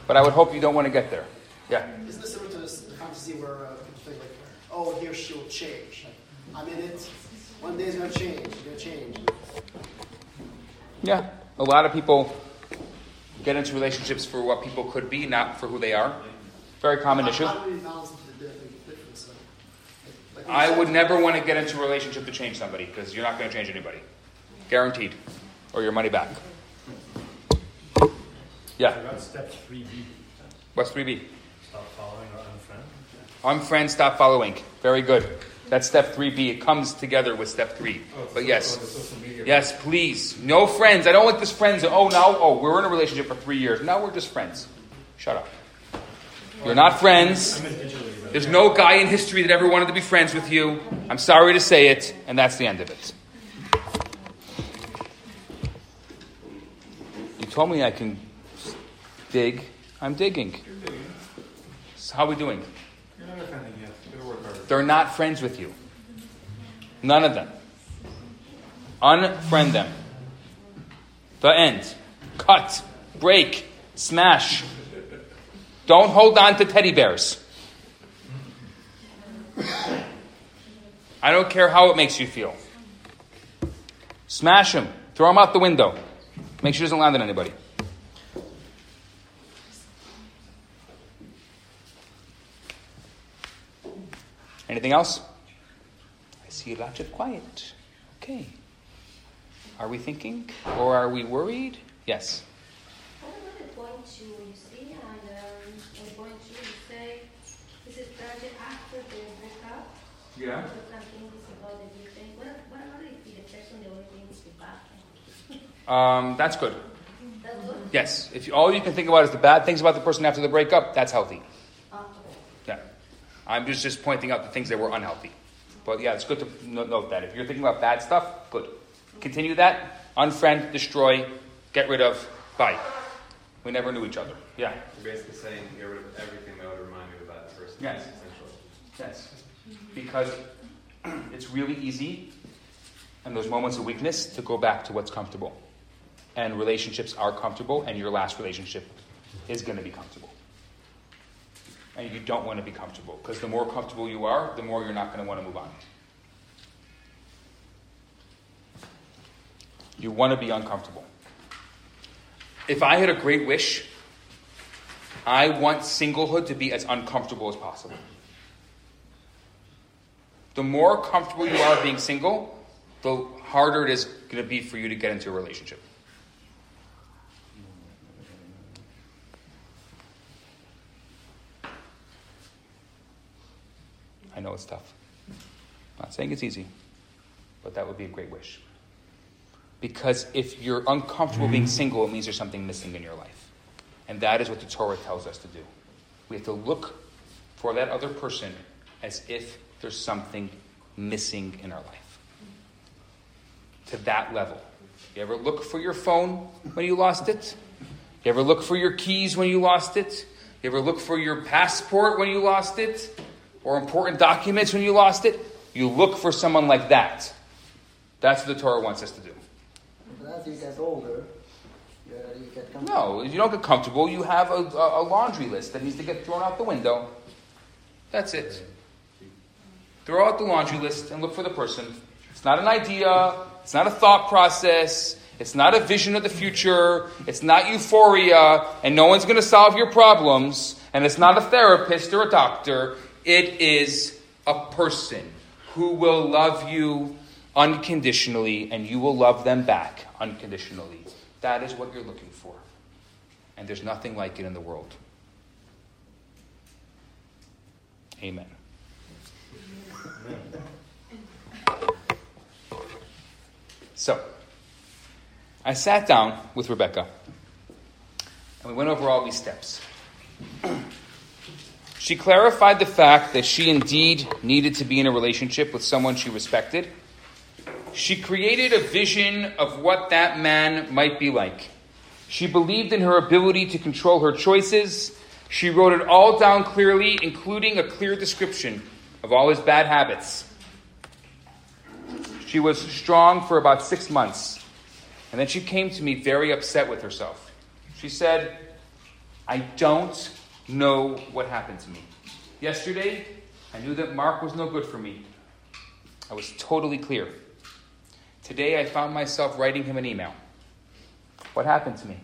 [SPEAKER 1] but I would hope you don't want to get there. Yeah.
[SPEAKER 8] Isn't this similar to this the fantasy where uh, people think like, oh, here she'll change. I'm in it. One day it's gonna change. It's gonna change.
[SPEAKER 1] Yeah. A lot of people get into relationships for what people could be, not for who they are. Very common
[SPEAKER 8] How-
[SPEAKER 1] issue.
[SPEAKER 8] How do we balance the difference? Like, like
[SPEAKER 1] I would never want to get into a relationship to change somebody because you're not going to change anybody. Guaranteed. Or your money back. Yeah.
[SPEAKER 10] About step three B,
[SPEAKER 1] What's 3B?
[SPEAKER 10] stop following or unfriend.
[SPEAKER 1] Unfriend, stop following. Very good. That's step 3B. It comes together with step 3. But yes. Yes, please. No friends. I don't like this friends. Oh, now, oh, we're in a relationship for three years. Now we're just friends. Shut up. You're not friends.
[SPEAKER 10] I meant digitally, but
[SPEAKER 1] There's no guy in history that ever wanted to be friends with you. I'm sorry to say it, and that's the end of it. You told me I can dig. I'm digging. So how are we doing?
[SPEAKER 9] You're not offending yet.
[SPEAKER 1] They're not friends with you. None of them. Unfriend them. The end. Cut. Break. Smash. Don't hold on to teddy bears. I don't care how it makes you feel. Smash him. Throw him out the window. Make sure he doesn't land on anybody. Anything else? I see lots of quiet. Okay. Are we thinking or are we worried? Yes.
[SPEAKER 12] What about the point two you see and um, in point two you say this is started after the breakup?
[SPEAKER 1] Yeah.
[SPEAKER 12] So something is about the good thing. What, what about if the person the only thing is the bad?
[SPEAKER 1] Um, that's good.
[SPEAKER 12] That's good?
[SPEAKER 1] Yes. If you, all you can think about is the bad things about the person after the breakup, that's healthy. I'm just, just pointing out the things that were unhealthy. But yeah, it's good to note that. If you're thinking about bad stuff, good. Continue that. Unfriend, destroy, get rid of, bye. We never knew each other. Yeah.
[SPEAKER 7] You're basically saying get rid of everything that would remind you of that person.
[SPEAKER 1] Yes.
[SPEAKER 7] Essentially.
[SPEAKER 1] Yes. Because it's really easy in those moments of weakness to go back to what's comfortable. And relationships are comfortable, and your last relationship is going to be comfortable. And you don't want to be comfortable because the more comfortable you are, the more you're not going to want to move on. You want to be uncomfortable. If I had a great wish, I want singlehood to be as uncomfortable as possible. The more comfortable you are being single, the harder it is going to be for you to get into a relationship. I know it's tough. I'm not saying it's easy, but that would be a great wish. Because if you're uncomfortable being mm-hmm. single, it means there's something missing in your life. And that is what the Torah tells us to do. We have to look for that other person as if there's something missing in our life. To that level. You ever look for your phone when you lost it? You ever look for your keys when you lost it? You ever look for your passport when you lost it? Or important documents when you lost it? You look for someone like that. That's what the Torah wants us to do.
[SPEAKER 13] But as you get older, you, get comfortable.
[SPEAKER 1] No, you don't get comfortable. You have a, a, a laundry list that needs to get thrown out the window. That's it. Throw out the laundry list and look for the person. It's not an idea. It's not a thought process. It's not a vision of the future. It's not euphoria, and no one's going to solve your problems. And it's not a therapist or a doctor. It is a person who will love you unconditionally, and you will love them back unconditionally. That is what you're looking for. And there's nothing like it in the world. Amen. So, I sat down with Rebecca and we went over all these steps. She clarified the fact that she indeed needed to be in a relationship with someone she respected. She created a vision of what that man might be like. She believed in her ability to control her choices. She wrote it all down clearly, including a clear description of all his bad habits. She was strong for about six months. And then she came to me very upset with herself. She said, I don't know what happened to me. Yesterday, I knew that Mark was no good for me. I was totally clear. Today, I found myself writing him an email. What happened to me?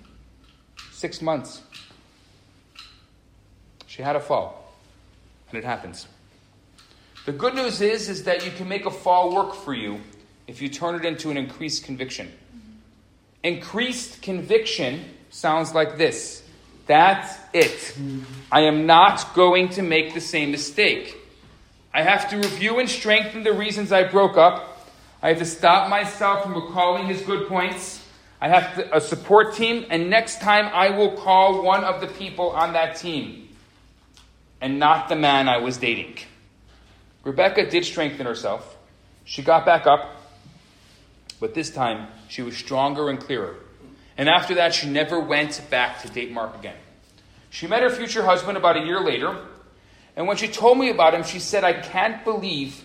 [SPEAKER 1] Six months. She had a fall, and it happens. The good news is, is that you can make a fall work for you if you turn it into an increased conviction. Increased conviction sounds like this. That's it. I am not going to make the same mistake. I have to review and strengthen the reasons I broke up. I have to stop myself from recalling his good points. I have to, a support team, and next time I will call one of the people on that team and not the man I was dating. Rebecca did strengthen herself. She got back up, but this time she was stronger and clearer. And after that, she never went back to date Mark again. She met her future husband about a year later, and when she told me about him, she said, I can't believe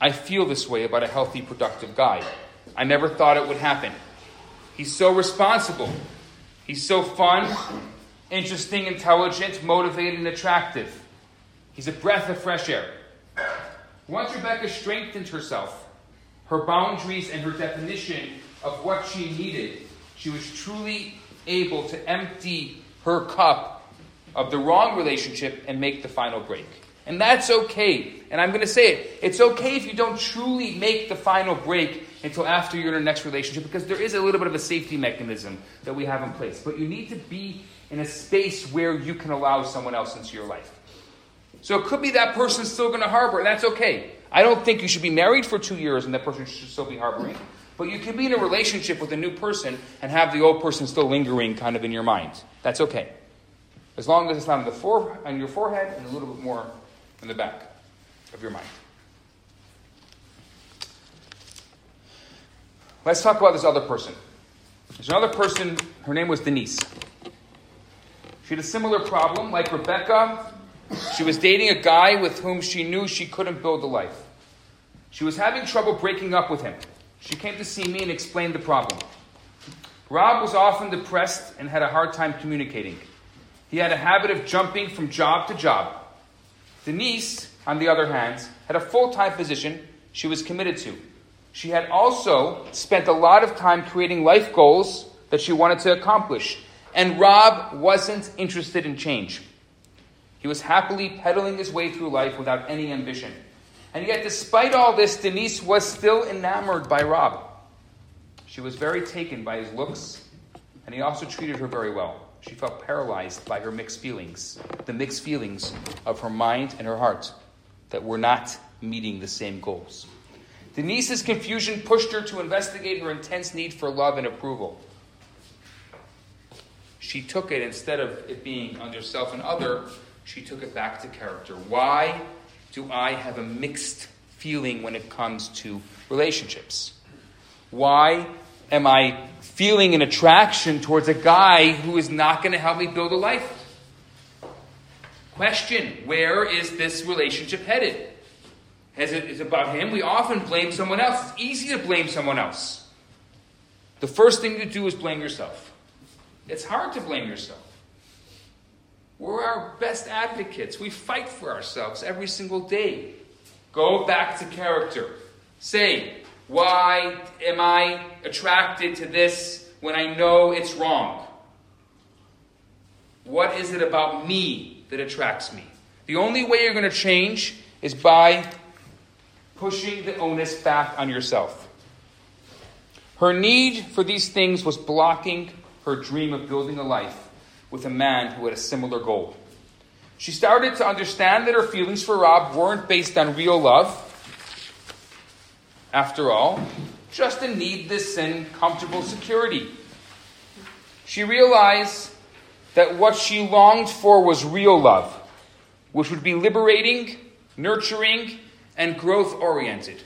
[SPEAKER 1] I feel this way about a healthy, productive guy. I never thought it would happen. He's so responsible. He's so fun, interesting, intelligent, motivated, and attractive. He's a breath of fresh air. Once Rebecca strengthened herself, her boundaries, and her definition of what she needed, she was truly able to empty her cup of the wrong relationship and make the final break. And that's okay. And I'm going to say it. It's okay if you don't truly make the final break until after you're in a next relationship because there is a little bit of a safety mechanism that we have in place. But you need to be in a space where you can allow someone else into your life. So it could be that person's still going to harbor, and that's okay. I don't think you should be married for two years and that person should still be harboring. But you can be in a relationship with a new person and have the old person still lingering kind of in your mind. That's okay. As long as it's not on, the fore, on your forehead and a little bit more in the back of your mind. Let's talk about this other person. There's another person, her name was Denise. She had a similar problem. Like Rebecca, she was dating a guy with whom she knew she couldn't build a life. She was having trouble breaking up with him. She came to see me and explained the problem. Rob was often depressed and had a hard time communicating. He had a habit of jumping from job to job. Denise, on the other hand, had a full time position she was committed to. She had also spent a lot of time creating life goals that she wanted to accomplish, and Rob wasn't interested in change. He was happily pedaling his way through life without any ambition. And yet, despite all this, Denise was still enamored by Rob. She was very taken by his looks, and he also treated her very well. She felt paralyzed by her mixed feelings, the mixed feelings of her mind and her heart that were not meeting the same goals. Denise's confusion pushed her to investigate her intense need for love and approval. She took it, instead of it being on yourself and other, she took it back to character. Why do I have a mixed feeling when it comes to relationships? Why am I feeling an attraction towards a guy who is not going to help me build a life? Question Where is this relationship headed? As it is about him, we often blame someone else. It's easy to blame someone else. The first thing you do is blame yourself. It's hard to blame yourself. We're our best advocates. We fight for ourselves every single day. Go back to character. Say, why am I attracted to this when I know it's wrong? What is it about me that attracts me? The only way you're going to change is by pushing the onus back on yourself. Her need for these things was blocking her dream of building a life with a man who had a similar goal. She started to understand that her feelings for Rob weren't based on real love. After all, just a needless and comfortable security. She realized that what she longed for was real love, which would be liberating, nurturing, and growth oriented.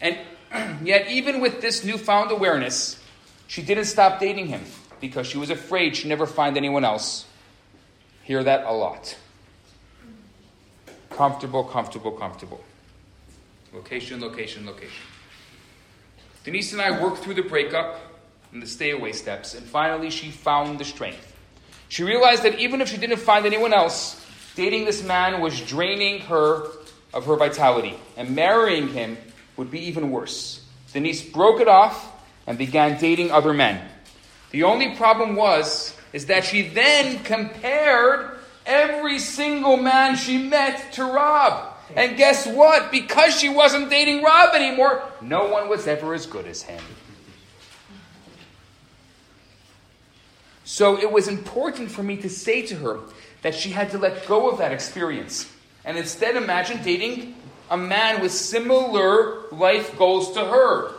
[SPEAKER 1] And yet, even with this newfound awareness, she didn't stop dating him because she was afraid she'd never find anyone else. Hear that a lot. Comfortable, comfortable, comfortable. Location, location, location. Denise and I worked through the breakup and the stay away steps, and finally she found the strength. She realized that even if she didn't find anyone else, dating this man was draining her of her vitality, and marrying him would be even worse. Denise broke it off and began dating other men. The only problem was is that she then compared every single man she met to Rob. And guess what? Because she wasn't dating Rob anymore, no one was ever as good as him. So it was important for me to say to her that she had to let go of that experience and instead imagine dating a man with similar life goals to her.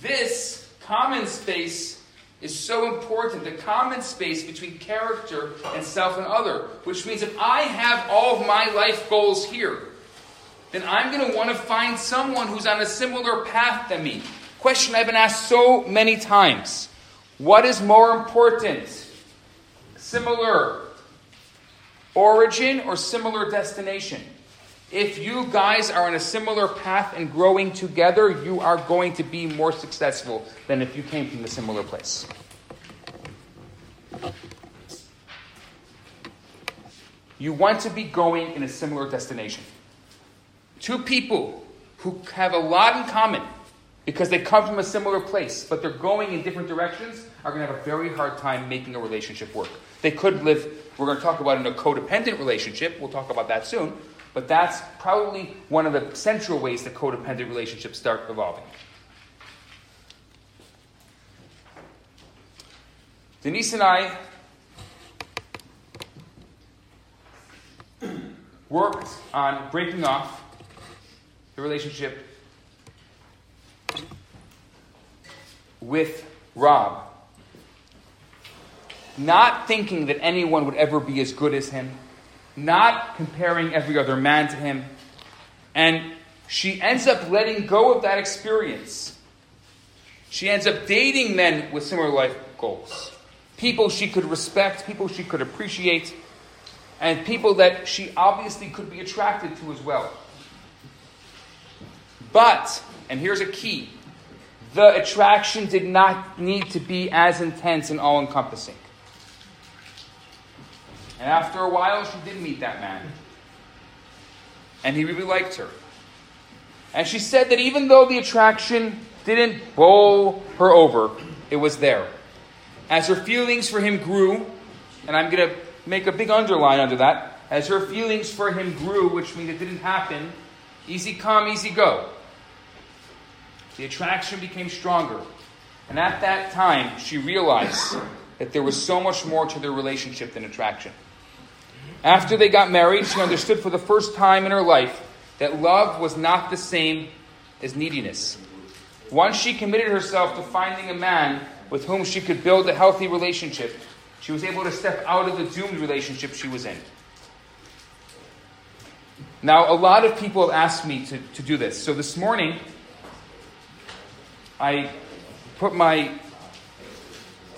[SPEAKER 1] This common space is so important the common space between character and self and other, which means if I have all of my life goals here, then I'm going to want to find someone who's on a similar path than me. Question I've been asked so many times What is more important? Similar origin or similar destination? If you guys are on a similar path and growing together, you are going to be more successful than if you came from a similar place. You want to be going in a similar destination. Two people who have a lot in common because they come from a similar place, but they're going in different directions, are going to have a very hard time making a relationship work. They could live, we're going to talk about in a codependent relationship, we'll talk about that soon, but that's probably one of the central ways that codependent relationships start evolving. Denise and I worked on breaking off the relationship with Rob. Not thinking that anyone would ever be as good as him not comparing every other man to him. And she ends up letting go of that experience. She ends up dating men with similar life goals. People she could respect, people she could appreciate, and people that she obviously could be attracted to as well. But, and here's a key the attraction did not need to be as intense and all encompassing. And after a while, she did meet that man. And he really liked her. And she said that even though the attraction didn't bowl her over, it was there. As her feelings for him grew, and I'm going to make a big underline under that, as her feelings for him grew, which means it didn't happen, easy come, easy go. The attraction became stronger. And at that time, she realized that there was so much more to their relationship than attraction. After they got married, she understood for the first time in her life that love was not the same as neediness. Once she committed herself to finding a man with whom she could build a healthy relationship, she was able to step out of the doomed relationship she was in. Now, a lot of people have asked me to, to do this. So this morning, I put my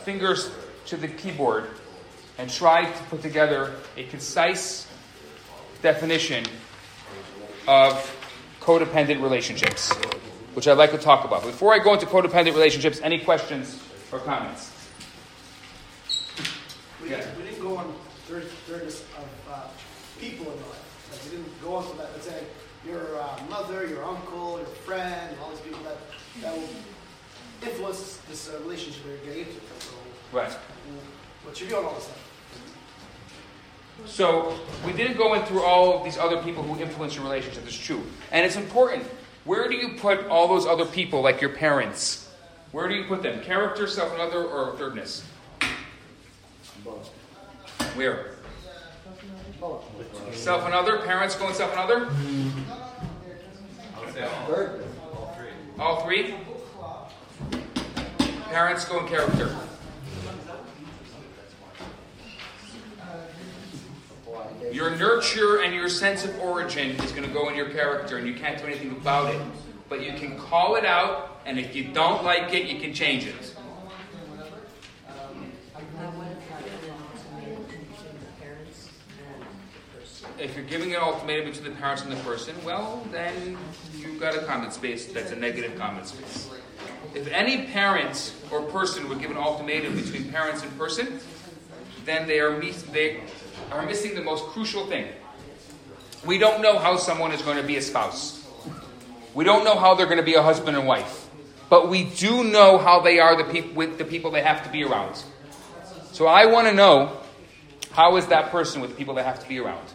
[SPEAKER 1] fingers to the keyboard and tried to put together a concise definition of codependent relationships, which I'd like to talk about. Before I go into codependent relationships, any questions or comments?
[SPEAKER 8] We,
[SPEAKER 1] Yeah.
[SPEAKER 8] we didn't go on third, thirdness of uh, people in life. Like we didn't go on to that. Let's say your uh, mother, your uncle, your friend, all these people that that will influence this uh, relationship that you're getting into. So,
[SPEAKER 1] Right.
[SPEAKER 8] what you do on all this stuff.
[SPEAKER 1] So we didn't go in through all of these other people who influence your relationship. It's true, and it's important. Where do you put all those other people, like your parents? Where do you put them? Character, self, another, or thirdness? Both. Where? Self and other. Parents go in self and other.
[SPEAKER 7] I would say all, all three.
[SPEAKER 1] All three. Parents go in character. Your nurture and your sense of origin is going to go in your character, and you can't do anything about it. But you can call it out, and if you don't like it, you can change it. If you're giving an ultimatum to the parents and the person, well, then you've got a comment space that's a negative comment space. If any parent or person would give an ultimatum between parents and person, then they are, mis- they are missing the most crucial thing. We don't know how someone is going to be a spouse. We don't know how they're going to be a husband and wife. But we do know how they are the peop- with the people they have to be around. So I want to know how is that person with the people they have to be around?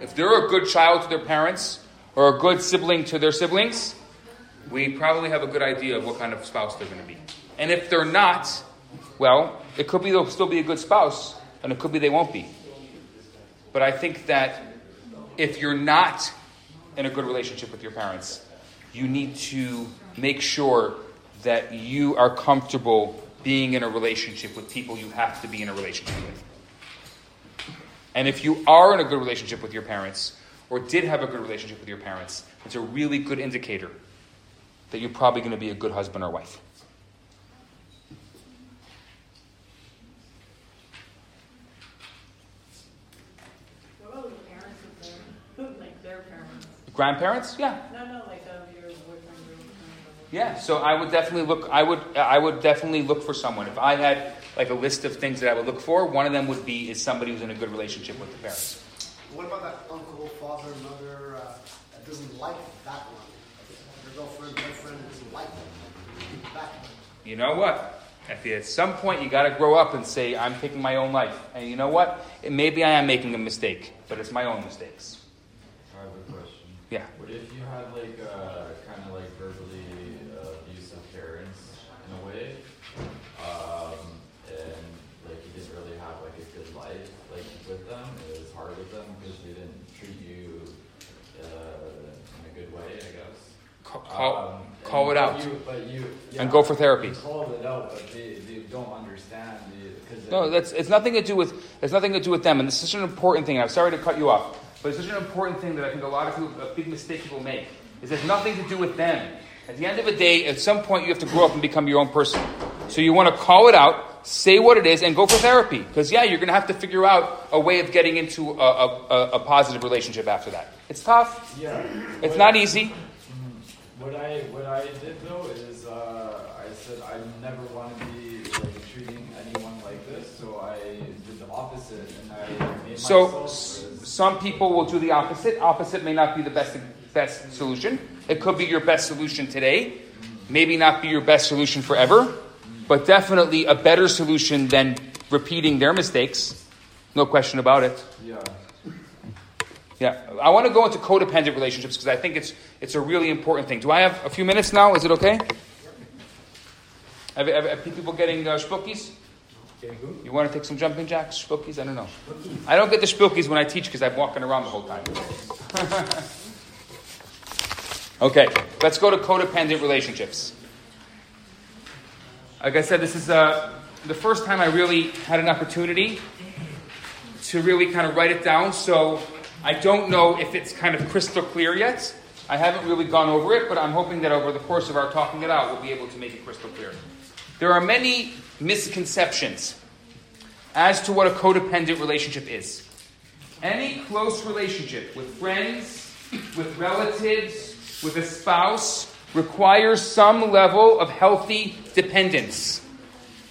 [SPEAKER 1] If they're a good child to their parents or a good sibling to their siblings, we probably have a good idea of what kind of spouse they're going to be. And if they're not, well, it could be they'll still be a good spouse, and it could be they won't be. But I think that if you're not in a good relationship with your parents, you need to make sure that you are comfortable being in a relationship with people you have to be in a relationship with. And if you are in a good relationship with your parents, or did have a good relationship with your parents, it's a really good indicator that you're probably going to be a good husband or wife.
[SPEAKER 14] What about the parents of their, like their parents?
[SPEAKER 1] Grandparents? Yeah.
[SPEAKER 14] No, no, like of your boyfriend, girlfriend.
[SPEAKER 1] Yeah, so I would definitely look. I would. I would definitely look for someone. If I had like a list of things that I would look for, one of them would be is somebody who's in a good relationship with the parents.
[SPEAKER 8] What about that uncle, father, mother uh, that doesn't like that one? Their girlfriend, boyfriend doesn't like that. one.
[SPEAKER 1] You know what? At, the, at some point, you got to grow up and say, "I'm taking my own life." And you know what? Maybe I am making a mistake, but it's my own mistakes.
[SPEAKER 15] I have a question.
[SPEAKER 1] Yeah.
[SPEAKER 15] What if you had like uh, kind of like verbally abusive parents in a way, um, and like you didn't really have like a good life like with them? It was hard with them because they didn't treat you uh, in a good way, I guess.
[SPEAKER 1] Call, call,
[SPEAKER 15] Um,
[SPEAKER 1] call it out.
[SPEAKER 15] You, but you,
[SPEAKER 1] And go for therapy.
[SPEAKER 15] Called it out, but they, they don't understand because
[SPEAKER 1] No, that's it's nothing to do with it's nothing to do with them, and this is such an important thing. I'm sorry to cut you off, but it's such an important thing that I think a lot of people, a big mistake people make is it has nothing to do with them. At the end of the day, at some point, you have to grow up and become your own person. So you want to call it out, say what it is, and go for therapy. Because, yeah, you're going to have to figure out a way of getting into a, a, a, positive relationship after that. It's tough.
[SPEAKER 15] Yeah.
[SPEAKER 1] It's
[SPEAKER 15] What-
[SPEAKER 1] not easy.
[SPEAKER 15] What I what I did though is uh, I said I never want to be like treating anyone like this, so I did the opposite and I made
[SPEAKER 1] So
[SPEAKER 15] myself
[SPEAKER 1] some people will do the opposite. Opposite may not be the best best solution. It could be your best solution today, maybe not be your best solution forever, but definitely a better solution than repeating their mistakes. No question about it.
[SPEAKER 15] yeah.
[SPEAKER 1] Yeah, I want to go into codependent relationships because I think it's it's a really important thing. Do I have a few minutes now? Is it okay? Have, have, have people getting uh, spookies? You want to take some jumping jacks, spookies? I don't know. I don't get the spookies when I teach because I'm walking around the whole time. okay, let's go to codependent relationships. Like I said, this is uh, the first time I really had an opportunity to really kind of write it down. So I don't know if it's kind of crystal clear yet. I haven't really gone over it, but I'm hoping that over the course of our talking it out, we'll be able to make it crystal clear. There are many misconceptions as to what a codependent relationship is. Any close relationship with friends, with relatives, with a spouse requires some level of healthy dependence.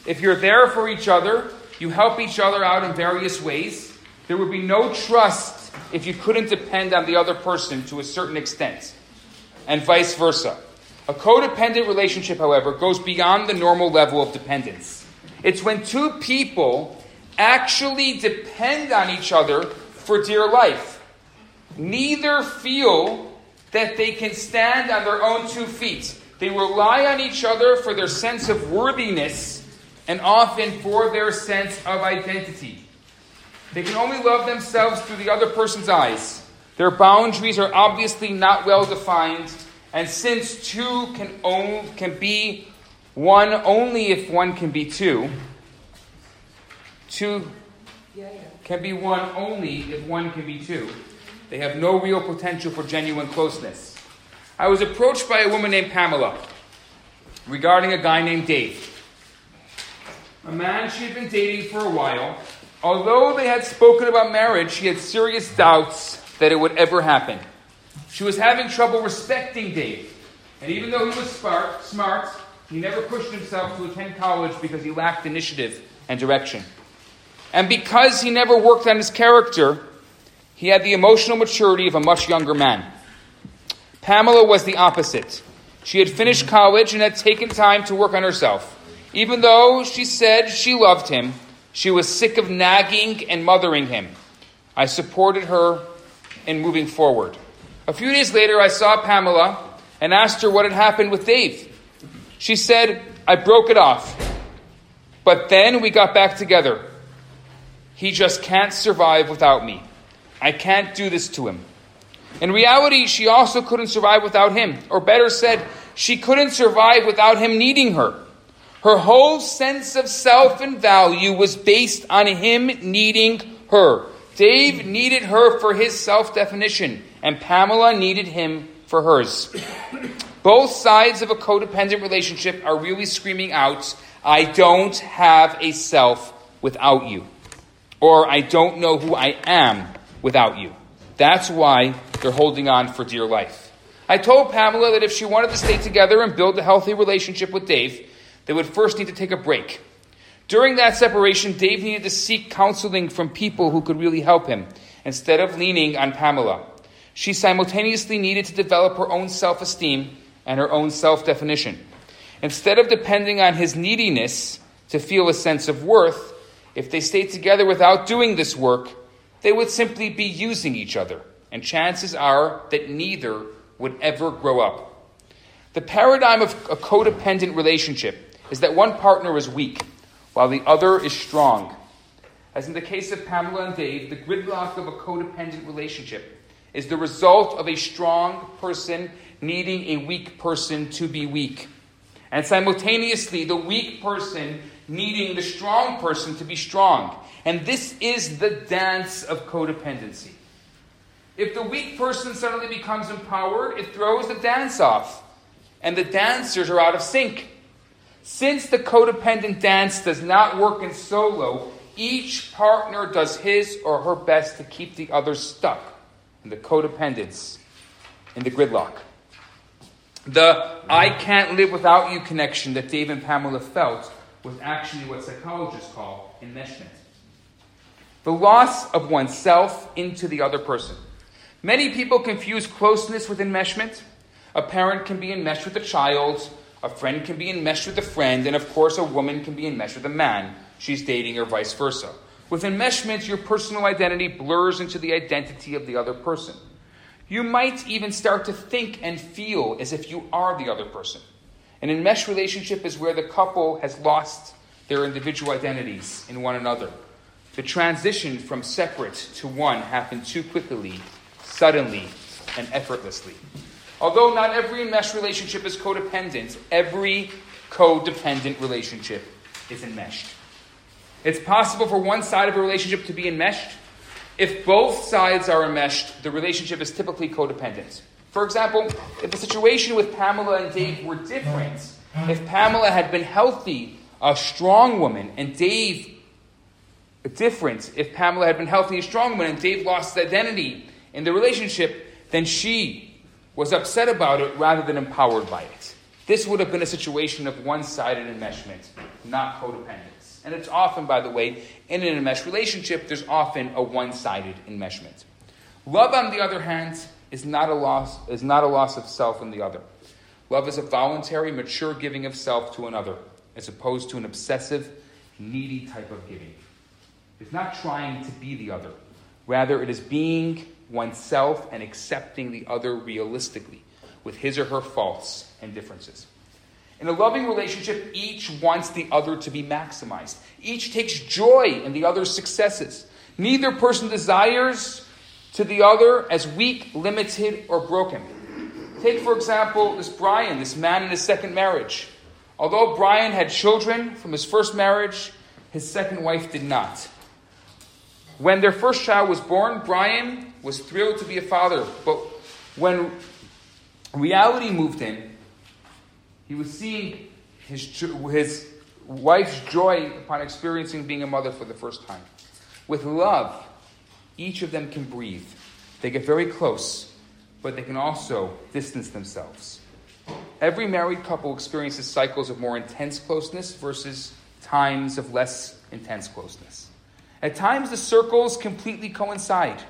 [SPEAKER 1] If you're there for each other, you help each other out in various ways, there would be no trust if you couldn't depend on the other person to a certain extent, and vice versa. A codependent relationship, however, goes beyond the normal level of dependence. It's when two people actually depend on each other for dear life. Neither feel that they can stand on their own two feet. They rely on each other for their sense of worthiness and often for their sense of identity. They can only love themselves through the other person's eyes. Their boundaries are obviously not well defined, and since two can, can be one only if one can be two, two can be one only if one can be two. They have no real potential for genuine closeness. I was approached by a woman named Pamela regarding a guy named Dave. A man she had been dating for a while. Although they had spoken about marriage, she had serious doubts that it would ever happen. She was having trouble respecting Dave. And even though he was smart, smart, he never pushed himself to attend college because he lacked initiative and direction. And because he never worked on his character, he had the emotional maturity of a much younger man. Pamela was the opposite. She had finished college and had taken time to work on herself. Even though she said she loved him, she was sick of nagging and mothering him. I supported her in moving forward. A few days later, I saw Pamela and asked her what had happened with Dave. She said, I broke it off. But then we got back together. He just can't survive without me. I can't do this to him. In reality, she also couldn't survive without him. Or better said, she couldn't survive without him needing her. Her whole sense of self and value was based on him needing her. Dave needed her for his self definition, and Pamela needed him for hers. Both sides of a codependent relationship are really screaming out, I don't have a self without you. Or I don't know who I am without you. That's why they're holding on for dear life. I told Pamela that if she wanted to stay together and build a healthy relationship with Dave, they would first need to take a break. During that separation, Dave needed to seek counseling from people who could really help him, instead of leaning on Pamela. She simultaneously needed to develop her own self esteem and her own self definition. Instead of depending on his neediness to feel a sense of worth, if they stayed together without doing this work, they would simply be using each other, and chances are that neither would ever grow up. The paradigm of a codependent relationship is that one partner is weak while the other is strong. As in the case of Pamela and Dave, the gridlock of a codependent relationship is the result of a strong person needing a weak person to be weak. And simultaneously, the weak person needing the strong person to be strong. And this is the dance of codependency. If the weak person suddenly becomes empowered, it throws the dance off. and the dancers are out of sync. Since the codependent dance does not work in solo, each partner does his or her best to keep the other stuck in the codependence, in the gridlock. The I can't live without you connection that Dave and Pamela felt was actually what psychologists call enmeshment. The loss of oneself into the other person. Many people confuse closeness with enmeshment. A parent can be enmeshed with a child, a friend can be enmeshed with a friend, and of course, a woman can be enmeshed with a man she's dating, or vice versa. With enmeshment, your personal identity blurs into the identity of the other person. You might even start to think and feel as if you are the other person. An enmeshed relationship is where the couple has lost their individual identities in one another. The transition from separate to one happened too quickly, suddenly, and effortlessly. Although not every enmeshed relationship is codependent, every codependent relationship is enmeshed. It's possible for one side of a relationship to be enmeshed. If both sides are enmeshed, the relationship is typically codependent. For example, if the situation with Pamela and Dave were different, if Pamela had been healthy, a strong woman, and Dave different, if Pamela had been healthy, a strong woman, and Dave lost his identity in the relationship, then she was upset about it rather than empowered by it. This would have been a situation of one sided enmeshment, not codependence. And it's often, by the way, in an enmeshed relationship, there's often a one sided enmeshment. Love, on the other hand, is not, a loss, is not a loss of self in the other. Love is a voluntary, mature giving of self to another, as opposed to an obsessive, needy type of giving. It's not trying to be the other. Rather, it is being oneself and accepting the other realistically, with his or her faults and differences. In a loving relationship, each wants the other to be maximized. Each takes joy in the other's successes. Neither person desires to the other as weak, limited, or broken. Take, for example, this Brian, this man in his second marriage. Although Brian had children from his first marriage, his second wife did not. When their first child was born, Brian was thrilled to be a father, but when reality moved in, he was seeing his, his wife's joy upon experiencing being a mother for the first time. With love, each of them can breathe. They get very close, but they can also distance themselves. Every married couple experiences cycles of more intense closeness versus times of less intense closeness. At times, the circles completely coincide.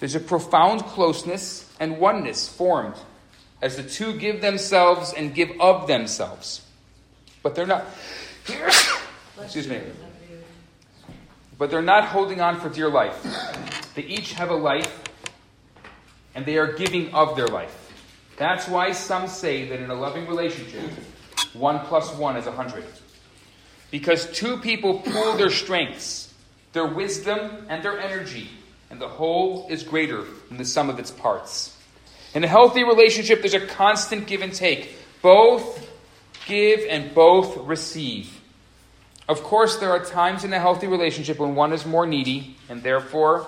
[SPEAKER 1] There's a profound closeness and oneness formed as the two give themselves and give of themselves. But they're not. Excuse me. But they're not holding on for dear life. They each have a life, and they are giving of their life. That's why some say that in a loving relationship, one plus one is a hundred. Because two people pool their strengths, their wisdom, and their energy, and the whole is greater than the sum of its parts. In a healthy relationship, there's a constant give and take. Both give and both receive. Of course, there are times in a healthy relationship when one is more needy and therefore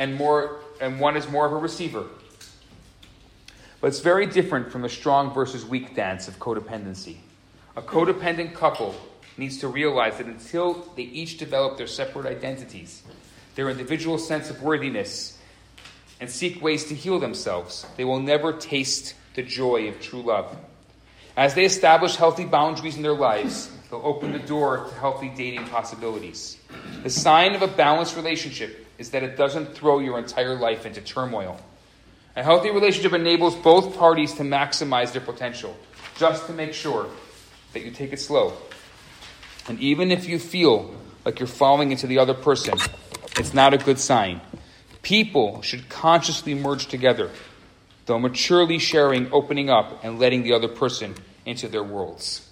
[SPEAKER 1] and more and one is more of a receiver. But it's very different from the strong versus weak dance of codependency. A codependent couple needs to realize that until they each develop their separate identities, their individual sense of worthiness, and seek ways to heal themselves, they will never taste the joy of true love. As they establish healthy boundaries in their lives, they'll open the door to healthy dating possibilities. The sign of a balanced relationship is that it doesn't throw your entire life into turmoil. A healthy relationship enables both parties to maximize their potential, just to make sure that you take it slow. And even if you feel like you're falling into the other person, it's not a good sign. People should consciously merge together, though maturely sharing, opening up, and letting the other person into their worlds.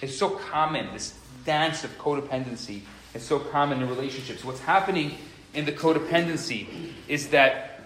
[SPEAKER 1] It's so common, this dance of codependency is so common in relationships. What's happening in the codependency is that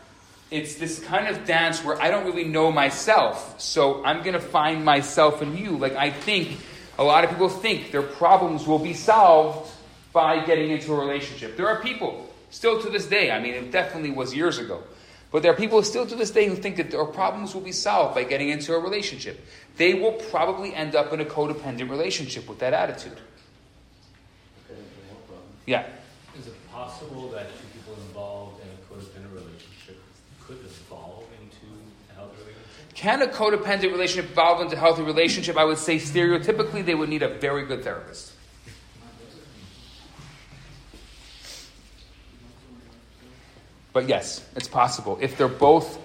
[SPEAKER 1] it's this kind of dance where I don't really know myself, so I'm going to find myself in you. Like, I think, a lot of people think their problems will be solved by getting into a relationship. There are people, still to this day, I mean, it definitely was years ago, But there are people still to this day who think that their problems will be solved by getting into a relationship. They will probably end up in a codependent relationship with that attitude. Yeah.
[SPEAKER 10] Is it possible that two people involved in a codependent relationship could evolve into a healthy relationship?
[SPEAKER 1] Can a codependent relationship evolve into a healthy relationship? I would say stereotypically they would need a very good therapist. But yes, it's possible. If they're both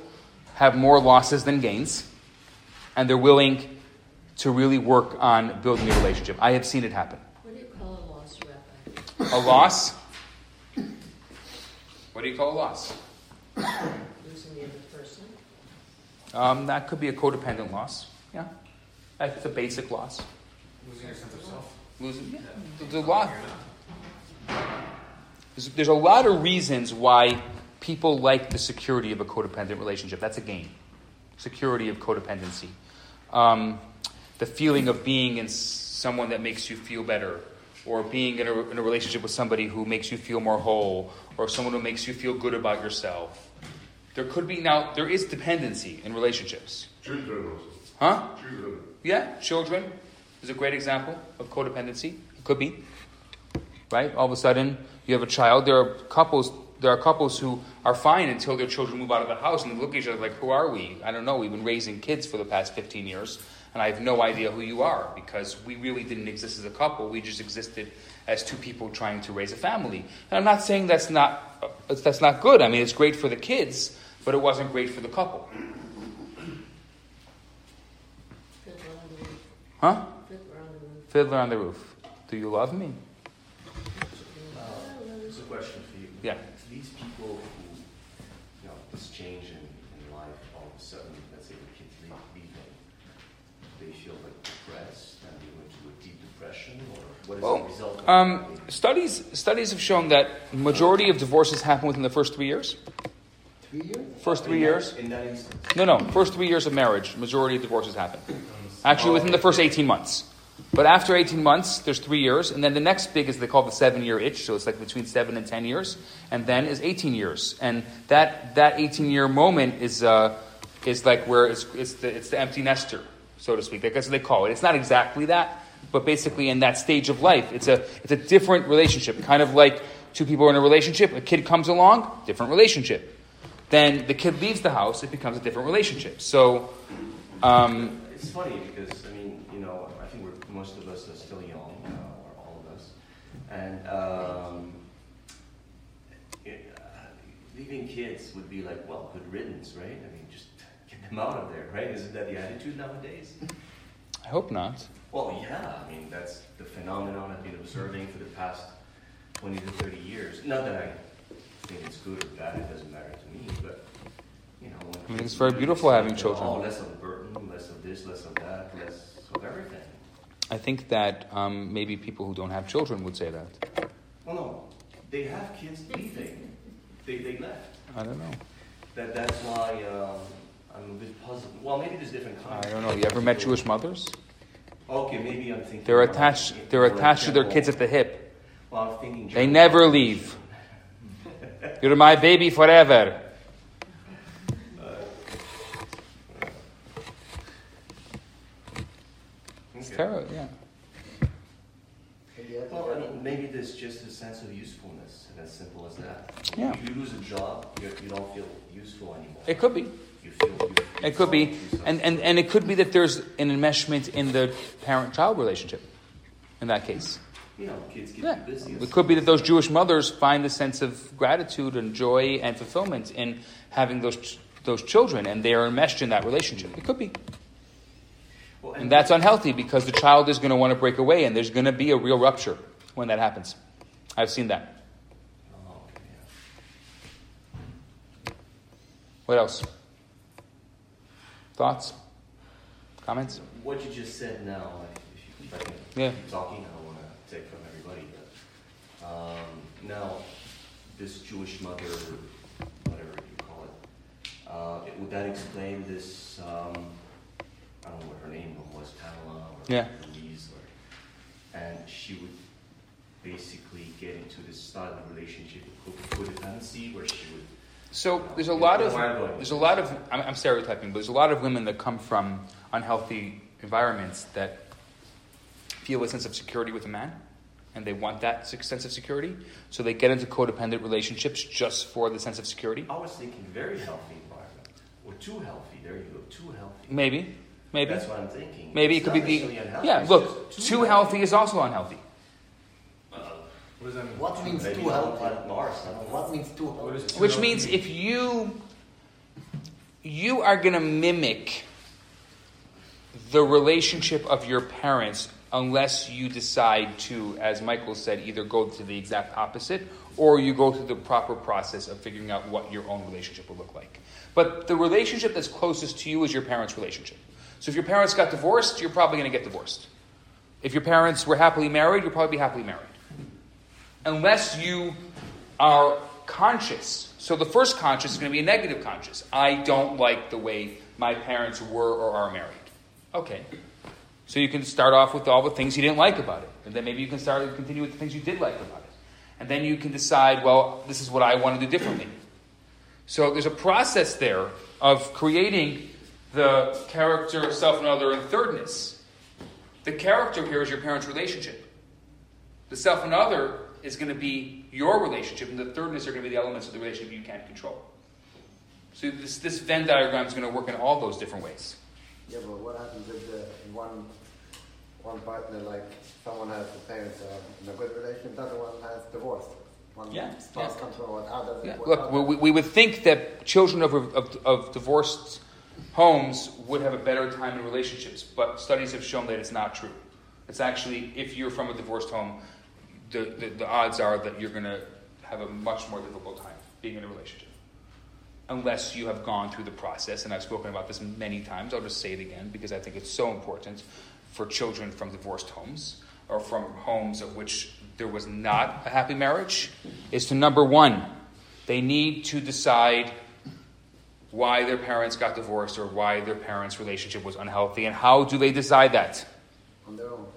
[SPEAKER 1] have more losses than gains, and they're willing to really work on building a relationship. I have seen it happen.
[SPEAKER 2] What do you call a loss, Rabbi?
[SPEAKER 1] A loss? What do you call a loss?
[SPEAKER 2] Losing the other person?
[SPEAKER 1] Um, that could be a codependent loss. Yeah. That's a basic loss.
[SPEAKER 9] Losing your sense of self.
[SPEAKER 1] Losing, yeah. There's a lot. There's, there's a lot of reasons why people like the security of a codependent relationship. That's a gain. Security of codependency. Um, the feeling of being in someone that makes you feel better, or being in a, in a relationship with somebody who makes you feel more whole, or someone who makes you feel good about yourself. There could be now, there is dependency in relationships.
[SPEAKER 11] Children also.
[SPEAKER 1] Huh?
[SPEAKER 11] Children.
[SPEAKER 1] Yeah, children is a great example of codependency. It could be. Right? All of a sudden, you have a child. There are couples. There are couples who are fine until their children move out of the house and they look at each other like, "Who are we?" I don't know. We've been raising kids for the past fifteen years, and I have no idea who you are because we really didn't exist as a couple. We just existed as two people trying to raise a family. And I'm not saying that's not that's not good. I mean, it's great for the kids, but it wasn't great for the couple. Huh? Fiddler on the roof. Do you love me?
[SPEAKER 16] Uh, It's a question for you.
[SPEAKER 1] Yeah.
[SPEAKER 16] For these people who, you know, this change in, in life, all of a sudden, let's say the kids leave, leaving, they feel like depressed and they go into a deep depression, or what is the
[SPEAKER 1] Well,
[SPEAKER 16] result?
[SPEAKER 1] um, studies studies have shown that majority of divorces happen within the first three years.
[SPEAKER 13] Three years?
[SPEAKER 1] First three
[SPEAKER 16] In that-
[SPEAKER 1] years.
[SPEAKER 16] In that instance.
[SPEAKER 1] No, no. First three years of marriage, majority of divorces happen. Actually, within the first eighteen months. But after eighteen months, there's three years, and then the next big is they call the seven-year itch. So it's like between seven and ten years, and then is eighteen years. And that that eighteen-year moment is uh, is like where it's it's the it's the empty nester, so to speak. That's what they call it. It's not exactly that, but basically in that stage of life, it's a it's a different relationship. Kind of like two people are in a relationship. A kid comes along, different relationship. Then the kid leaves the house, it becomes a different relationship. So. Um,
[SPEAKER 16] It's funny because, I mean, you know, I think we're, most of us are still young, uh, or all of us, and um, it, uh, leaving kids would be like, well, good riddance, right? I mean, just get them out of there, right? Isn't that the attitude nowadays?
[SPEAKER 1] I hope not.
[SPEAKER 16] Well, yeah, I mean, that's the phenomenon I've been observing for the past 20 to 30 years. Not that I think it's good or bad, it doesn't matter to me, but, you know. when
[SPEAKER 1] I mean, it's very beautiful having children.
[SPEAKER 16] Oh, less of a burden, less of this, less of that, less of everything.
[SPEAKER 1] I think that um, maybe people who don't have children would say that.
[SPEAKER 16] Well, no, they have kids leaving. They, they left.
[SPEAKER 1] I don't know.
[SPEAKER 16] That, that's why um, I'm a bit puzzled. Well, maybe there's different kinds.
[SPEAKER 1] I don't know. You ever met Jewish mothers?
[SPEAKER 16] Okay, maybe I'm thinking.
[SPEAKER 1] They're attached.
[SPEAKER 16] like-
[SPEAKER 1] They're
[SPEAKER 16] more like
[SPEAKER 1] attached to their kids at the hip.
[SPEAKER 16] Well, I'm thinking.
[SPEAKER 1] They never
[SPEAKER 16] population.
[SPEAKER 1] leave. You're my baby forever. It's
[SPEAKER 16] Okay.
[SPEAKER 1] terrible. Yeah.
[SPEAKER 16] Well, I mean, maybe there's just a sense of usefulness, and as simple as that.
[SPEAKER 1] Yeah.
[SPEAKER 16] If you lose a job, you, you don't feel useful anymore.
[SPEAKER 1] It could be.
[SPEAKER 16] You feel. You,
[SPEAKER 1] It could be, and, and, and it could be that there's an enmeshment in the parent-child relationship. In that case,
[SPEAKER 16] you know, kids get
[SPEAKER 1] Yeah.
[SPEAKER 16] busy.
[SPEAKER 1] it could be that those Jewish mothers find a sense of gratitude and joy and fulfillment in having those ch- those children, and they are enmeshed in that relationship. It could be,
[SPEAKER 16] Well,
[SPEAKER 1] and that's unhealthy because the child is going to want to break away, and there's going to be a real rupture when that happens. I've seen that.
[SPEAKER 16] Oh,
[SPEAKER 1] What else? Thoughts? Comments?
[SPEAKER 16] What you just said now, like, if, you, if I can
[SPEAKER 1] Yeah.
[SPEAKER 16] keep talking, I don't want to take from everybody. But um, now, this Jewish mother, whatever you call it, uh, it- would that explain this? Um, I don't know what her name was, Pamela or
[SPEAKER 1] Yeah.
[SPEAKER 16] Louise, or, and she would basically get into this style of relationship co- codependency, where she would
[SPEAKER 1] So there's a lot of there's a lot of I'm, I'm stereotyping, but there's a lot of women that come from unhealthy environments that feel a sense of security with a man, and they want that sense of security, so they get into codependent relationships just for the sense of security.
[SPEAKER 16] I was thinking very healthy environment, or too healthy. There you go, too healthy.
[SPEAKER 1] Maybe, maybe
[SPEAKER 16] That's what I'm thinking.
[SPEAKER 1] Maybe
[SPEAKER 16] It's
[SPEAKER 1] it could be the
[SPEAKER 16] unhealthy,
[SPEAKER 1] yeah. Look,
[SPEAKER 16] just
[SPEAKER 1] too healthy is also unhealthy.
[SPEAKER 16] What does that mean?
[SPEAKER 13] What means
[SPEAKER 16] Maybe
[SPEAKER 13] too
[SPEAKER 16] on
[SPEAKER 13] healthy?
[SPEAKER 16] Mars. I don't know.
[SPEAKER 13] What means too healthy?
[SPEAKER 1] Which means if you you are going to mimic the relationship of your parents unless you decide to, as Michael said, either go to the exact opposite or you go through the proper process of figuring out what your own relationship will look like. But the relationship that's closest to you is your parents' relationship. So if your parents got divorced, you're probably going to get divorced. If your parents were happily married, you'll probably be happily married unless you are conscious. So the first conscious is going to be a negative conscious. I don't like the way my parents were or are married. Okay. So you can start off with all the things you didn't like about it. And then maybe you can start continue with the things you did like about it. And then you can decide, well, this is what I want to do differently. So there's a process there of creating the character, of self and other, and thirdness. The character here is your parents' relationship. The self and other is going to be your relationship, and the thirdness are going to be the elements of the relationship you can't control. So this, this Venn diagram is going to work in all those different ways.
[SPEAKER 17] Yeah, but what happens if the one one partner, like someone has the parents are uh, in a good relationship, the other one has divorced? One
[SPEAKER 1] Yeah,
[SPEAKER 17] spouse
[SPEAKER 1] yeah.
[SPEAKER 17] comes forward. How does it work
[SPEAKER 1] look, we, we would think that children of, of, of divorced homes would have a better time in relationships, but studies have shown that it's not true. It's actually, if you're from a divorced home, the, the, the odds are that you're going to have a much more difficult time being in a relationship. Unless you have gone through the process, and I've spoken about this many times, I'll just say it again because I think it's so important for children from divorced homes or from homes of which there was not a happy marriage, is to number one, they need to decide why their parents got divorced or why their parents' relationship was unhealthy. And how do they decide that?
[SPEAKER 17] on their own.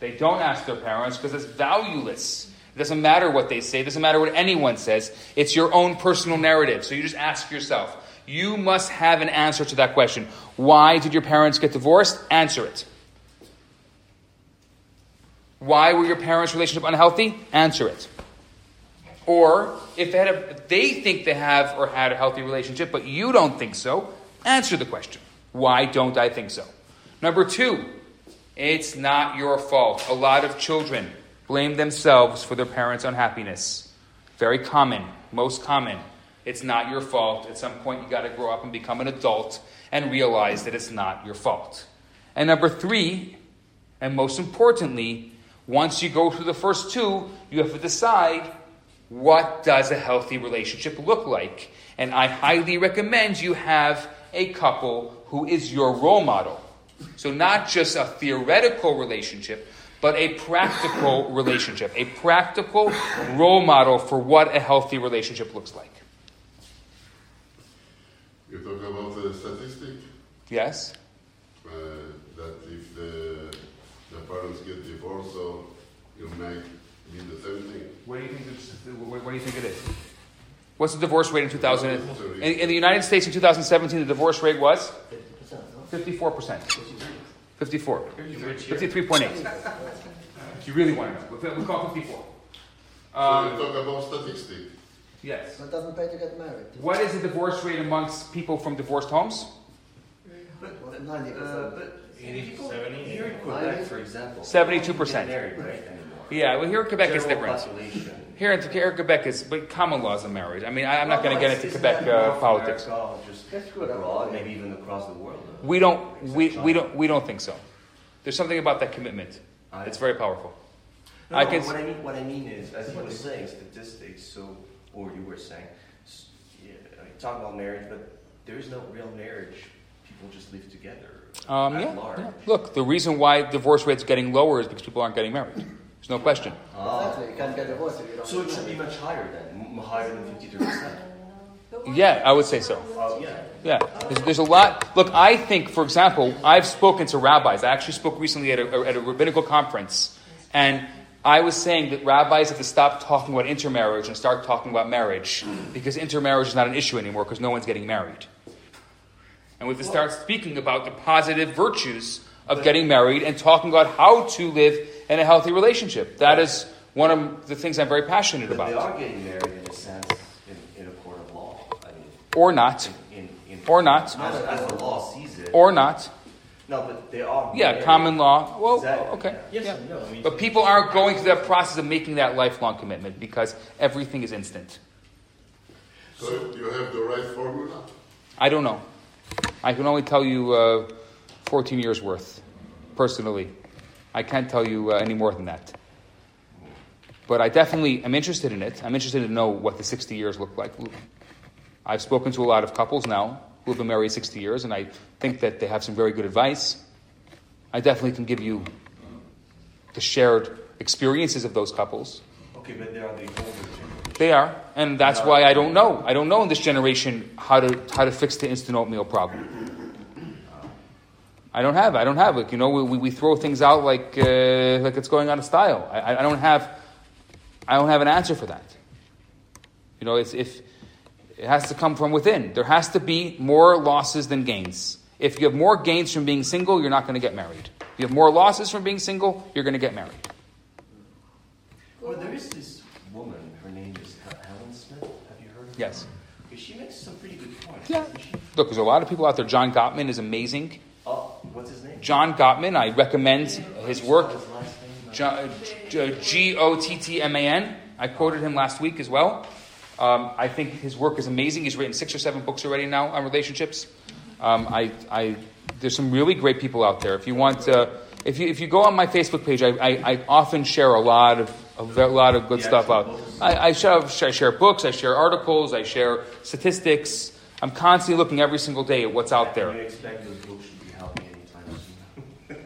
[SPEAKER 1] They don't ask their parents because it's valueless. It doesn't matter what they say, it doesn't matter what anyone says. It's your own personal narrative. So you just ask yourself. You must have an answer to that question. Why did your parents get divorced? Answer it. Why were your parents' relationship unhealthy? Answer it. Or if they, a, if they think they have or had a healthy relationship, but you don't think so, answer the question. Why don't I think so? Number two, it's not your fault. A lot of children blame themselves for their parents' unhappiness. Very common, most common. It's not your fault. At some point, you got to grow up and become an adult and realize that it's not your fault. And number three, and most importantly, once you go through the first two, you have to decide what does a healthy relationship look like. And I highly recommend you have a couple who is your role model. So, not just a theoretical relationship, but a practical relationship, a practical role model for what a healthy relationship looks like.
[SPEAKER 11] You talk about the statistic
[SPEAKER 1] Yes?
[SPEAKER 11] uh, that if the the parents get divorced, so you might be the same thing.
[SPEAKER 1] What do you think? What, what do you think it is? What's the divorce rate in 2000? In, in the United States in 2017, the divorce rate was 54 percent. 54. 53.8. You really want to know? We'll we'll call it 54.
[SPEAKER 11] so
[SPEAKER 1] Um,
[SPEAKER 11] you talk about statistic.
[SPEAKER 1] Yes.
[SPEAKER 17] So it doesn't pay to get married.
[SPEAKER 1] What is the divorce rate amongst people from divorced homes?
[SPEAKER 17] What, 90%.
[SPEAKER 16] Uh, but
[SPEAKER 10] 80,
[SPEAKER 16] people
[SPEAKER 10] 70,
[SPEAKER 16] here in Quebec, for example,
[SPEAKER 1] 72%.
[SPEAKER 16] married, right.
[SPEAKER 1] Yeah, well, here in Quebec it's different.
[SPEAKER 16] population.
[SPEAKER 1] Here in, here in Quebec is, but common laws of marriage. I mean, I, I'm not going to get into Quebec uh, politics.
[SPEAKER 16] America, just abroad, maybe even across the world. uh,
[SPEAKER 1] We don't, we, we don't, we don't think so. There's something about that commitment.
[SPEAKER 16] I-
[SPEAKER 1] It's very powerful.
[SPEAKER 16] No,
[SPEAKER 1] I can,
[SPEAKER 16] what I mean, what I mean is, as you were saying, statistics. So, or you were saying, s- yeah, I mean, talk about marriage, but there is no real marriage. People just live together.
[SPEAKER 1] um,
[SPEAKER 16] at
[SPEAKER 1] yeah,
[SPEAKER 16] large.
[SPEAKER 1] yeah. Look, the reason why divorce rates are getting lower is because people aren't getting married. There's no question.
[SPEAKER 17] Exactly, you can't get divorced if you don't
[SPEAKER 16] So it should be much higher then, higher than fifty-two percent.
[SPEAKER 1] Yeah, I would say so.
[SPEAKER 16] Oh yeah.
[SPEAKER 1] Yeah, there's, there's a lot. Look, I think, for example, I've spoken to rabbis. I actually spoke recently at a, at a rabbinical conference, and I was saying that rabbis have to stop talking about intermarriage and start talking about marriage because intermarriage is not an issue anymore because no one's getting married. And we have to start speaking about the positive virtues of getting married and talking about how to live in a healthy relationship. That is one of the things I'm very passionate
[SPEAKER 16] But they
[SPEAKER 1] about.
[SPEAKER 16] are getting married in a sense in, in a court of law. I mean,
[SPEAKER 1] Or not.
[SPEAKER 16] in, in,
[SPEAKER 1] Or not.
[SPEAKER 16] As, as the law sees it.
[SPEAKER 1] Or not.
[SPEAKER 16] No, but they are.
[SPEAKER 1] Yeah,
[SPEAKER 16] married.
[SPEAKER 1] common law. Well,
[SPEAKER 16] Exactly.
[SPEAKER 1] okay.
[SPEAKER 16] Yes
[SPEAKER 1] yeah.
[SPEAKER 16] and no. I mean,
[SPEAKER 1] But people aren't going through that process of making that lifelong commitment because everything is instant.
[SPEAKER 11] So you have the right formula?
[SPEAKER 1] I don't know. I can only tell you uh, 14 years worth, personally. I can't tell you uh, any more than that. But I definitely am interested in it. I'm interested to know what the 60 years look like. I've spoken to a lot of couples now who have been married 60 years, and I think that they have some very good advice. I definitely can give you the shared experiences of those couples.
[SPEAKER 16] Okay, but they are the older generation.
[SPEAKER 1] They are, and that's why I don't know. I don't know in this generation how to how to fix the instant oatmeal problem. I don't have. I don't have it. You know, we, we, we throw things out like uh, like it's going out of style. I, I- don't have. I don't have an answer for that. You know, it's if it has to come from within. There has to be more losses than gains. If you have more gains from being single, you're not going to get married. If you have more losses from being single, you're going to get married.
[SPEAKER 16] Well, there is this woman. Her name is Helen Smith. Have you heard of her?
[SPEAKER 1] Yes.
[SPEAKER 16] Okay, She makes some pretty good points.
[SPEAKER 1] Yeah.
[SPEAKER 16] she?
[SPEAKER 1] Look, there's a lot of people out there. John Gottman is amazing.
[SPEAKER 16] Oh, what's his name?
[SPEAKER 1] John Gottman, I recommend his work. J- G O T T M A N. I quoted him last week as well. Um, I think his work is amazing. He's written six or seven books already now on relationships. Um, I, I, there's some really great people out there. If you want, uh, if you if you go on my Facebook page, I, I, I often share a lot of a lot of good
[SPEAKER 16] Yeah,
[SPEAKER 1] stuff out. I, I, share, I share books, I share articles, I share statistics. I'm constantly looking every single day at what's out there.
[SPEAKER 16] You expect those books should be helping anytime soon.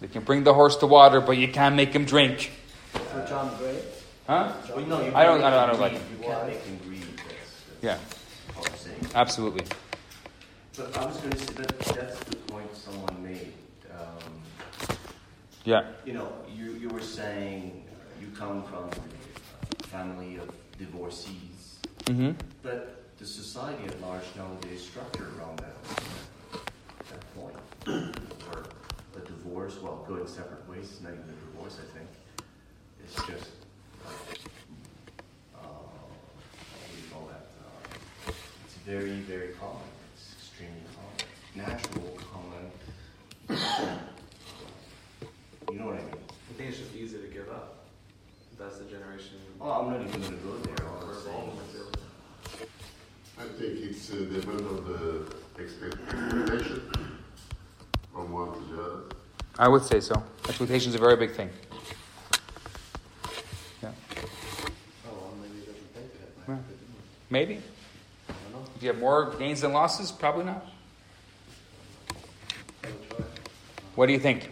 [SPEAKER 1] They can bring the horse to water, but you can't make him drink.
[SPEAKER 13] For John Gray.
[SPEAKER 1] Huh?
[SPEAKER 16] Well, no, you
[SPEAKER 1] I don't. I don't, I don't like
[SPEAKER 16] him
[SPEAKER 1] him.
[SPEAKER 16] You can't make him greed. That's,
[SPEAKER 1] Yeah,
[SPEAKER 16] that's all
[SPEAKER 1] absolutely.
[SPEAKER 16] But I was going to say that that's the point someone made. Um,
[SPEAKER 1] Yeah.
[SPEAKER 16] you know, you, you were saying uh, you come from a family of divorcees,
[SPEAKER 1] Mm-hmm.
[SPEAKER 16] but the society at large nowadays is structured around that, that point. Where a divorce, well, going separate ways is not even a divorce, I think. It's just uh, what do you call that? Uh, it's very, very common. It's extremely common. Natural, common. You know what I mean?
[SPEAKER 7] I think it's just easy to give up. That's the generation.
[SPEAKER 16] Oh, I'm not even going to go there. All I'm saying
[SPEAKER 7] evolving
[SPEAKER 16] is-
[SPEAKER 7] with.
[SPEAKER 11] I think it's uh, depend on the expectation from one to the other.
[SPEAKER 1] I would say so. Expectation is a very big thing. Yeah.
[SPEAKER 17] Oh, well, maybe it doesn't.
[SPEAKER 1] Yeah. Maybe. If you have more gains than losses, probably not. What do you think?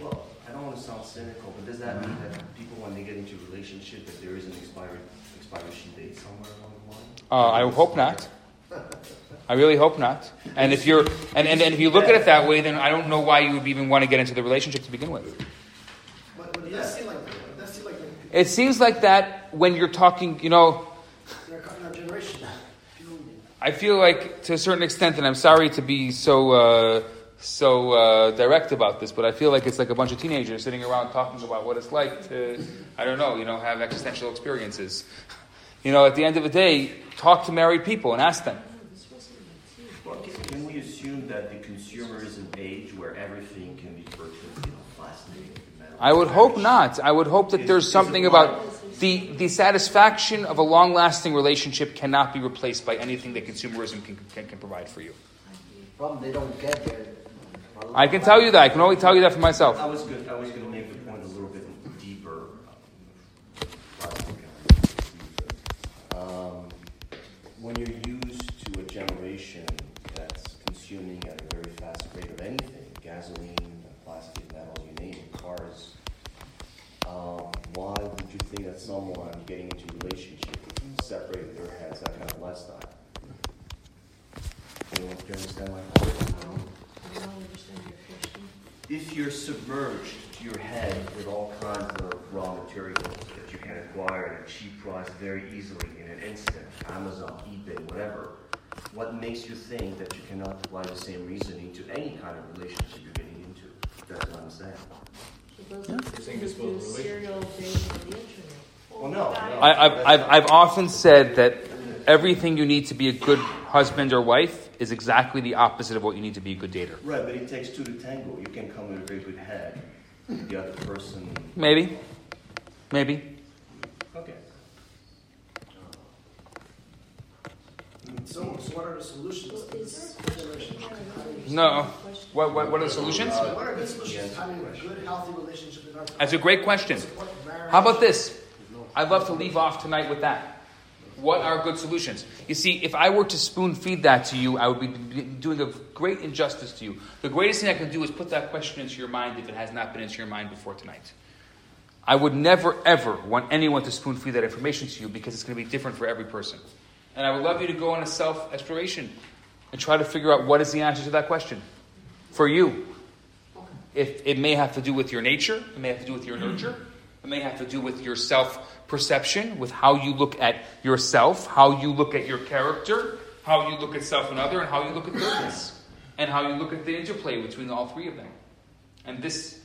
[SPEAKER 16] Well, I don't want to sound cynical, but does that mean that people, when they get into a relationship, that there is an expired expiration date somewhere along the line?
[SPEAKER 1] Uh, I hope not. I really hope not. And if you're and, and, and if you look at it that way, then I don't know why you would even want to get into the relationship to begin with.
[SPEAKER 8] But, but it does seem like. It does seem like that.
[SPEAKER 1] It seems like that when you're talking, you know,
[SPEAKER 8] In our, in our generation, people,
[SPEAKER 1] I feel like to a certain extent, and I'm sorry to be so uh, so uh, direct about this, but I feel like it's like a bunch of teenagers sitting around talking about what it's like to, I don't know, you know, have existential experiences. You know, at the end of the day, talk to married people and ask them.
[SPEAKER 16] Well, can, can we assume that the consumerism age where everything can be purchased, you know, plastic, metal?
[SPEAKER 1] I would hope not. I would hope that
[SPEAKER 16] Is-
[SPEAKER 1] there's something about the, the satisfaction of a long lasting relationship cannot be replaced by anything that consumerism can, can, can provide for you.
[SPEAKER 13] Problem they don't get there.
[SPEAKER 1] I can tell you that. I can only tell you that for myself.
[SPEAKER 16] I was good. I was going to make the point a little bit deeper. Um, when you're would you think that someone getting into a relationship separated their heads that kind of lifestyle? Do you, do you understand my point?
[SPEAKER 2] I don't understand your question.
[SPEAKER 16] if you're submerged to your head with all kinds of raw materials that you can acquire at a cheap price very easily in an instant, Amazon, eBay, whatever, what makes you think that you cannot apply the same reasoning to any kind of relationship you're getting into? That's what I'm saying.
[SPEAKER 2] Serial dating on the internet.
[SPEAKER 16] Well, no. no.
[SPEAKER 1] I, I've, I've, I've often said that everything you need to be a good husband or wife is exactly the opposite of what you need to be a good dater.
[SPEAKER 16] Right, but it takes two to tango. You can come with a very good head. The other person.
[SPEAKER 1] Maybe. Maybe.
[SPEAKER 8] So, so what are the solutions to this relationship?
[SPEAKER 1] No. What, what, what are the solutions?
[SPEAKER 8] Uh, what are good solutions to having a good, healthy relationship with our
[SPEAKER 1] That's a great question. How about this? I'd love to leave off tonight with that. What are good solutions? You see, if I were to spoon feed that to you, I would be doing a great injustice to you. The greatest thing I can do is put that question into your mind if it has not been into your mind before tonight. I would never, ever want anyone to spoon feed that information to you because it's going to be different for every person. And I would love you to go on a self exploration and try to figure out what is the answer to that question for you. If it may have to do with your nature, it may have to do with your nurture, it may have to do with your self perception, with how you look at yourself, how you look at your character, how you look at self and other, and how you look at goodness, and how you look at the interplay between all three of them. And this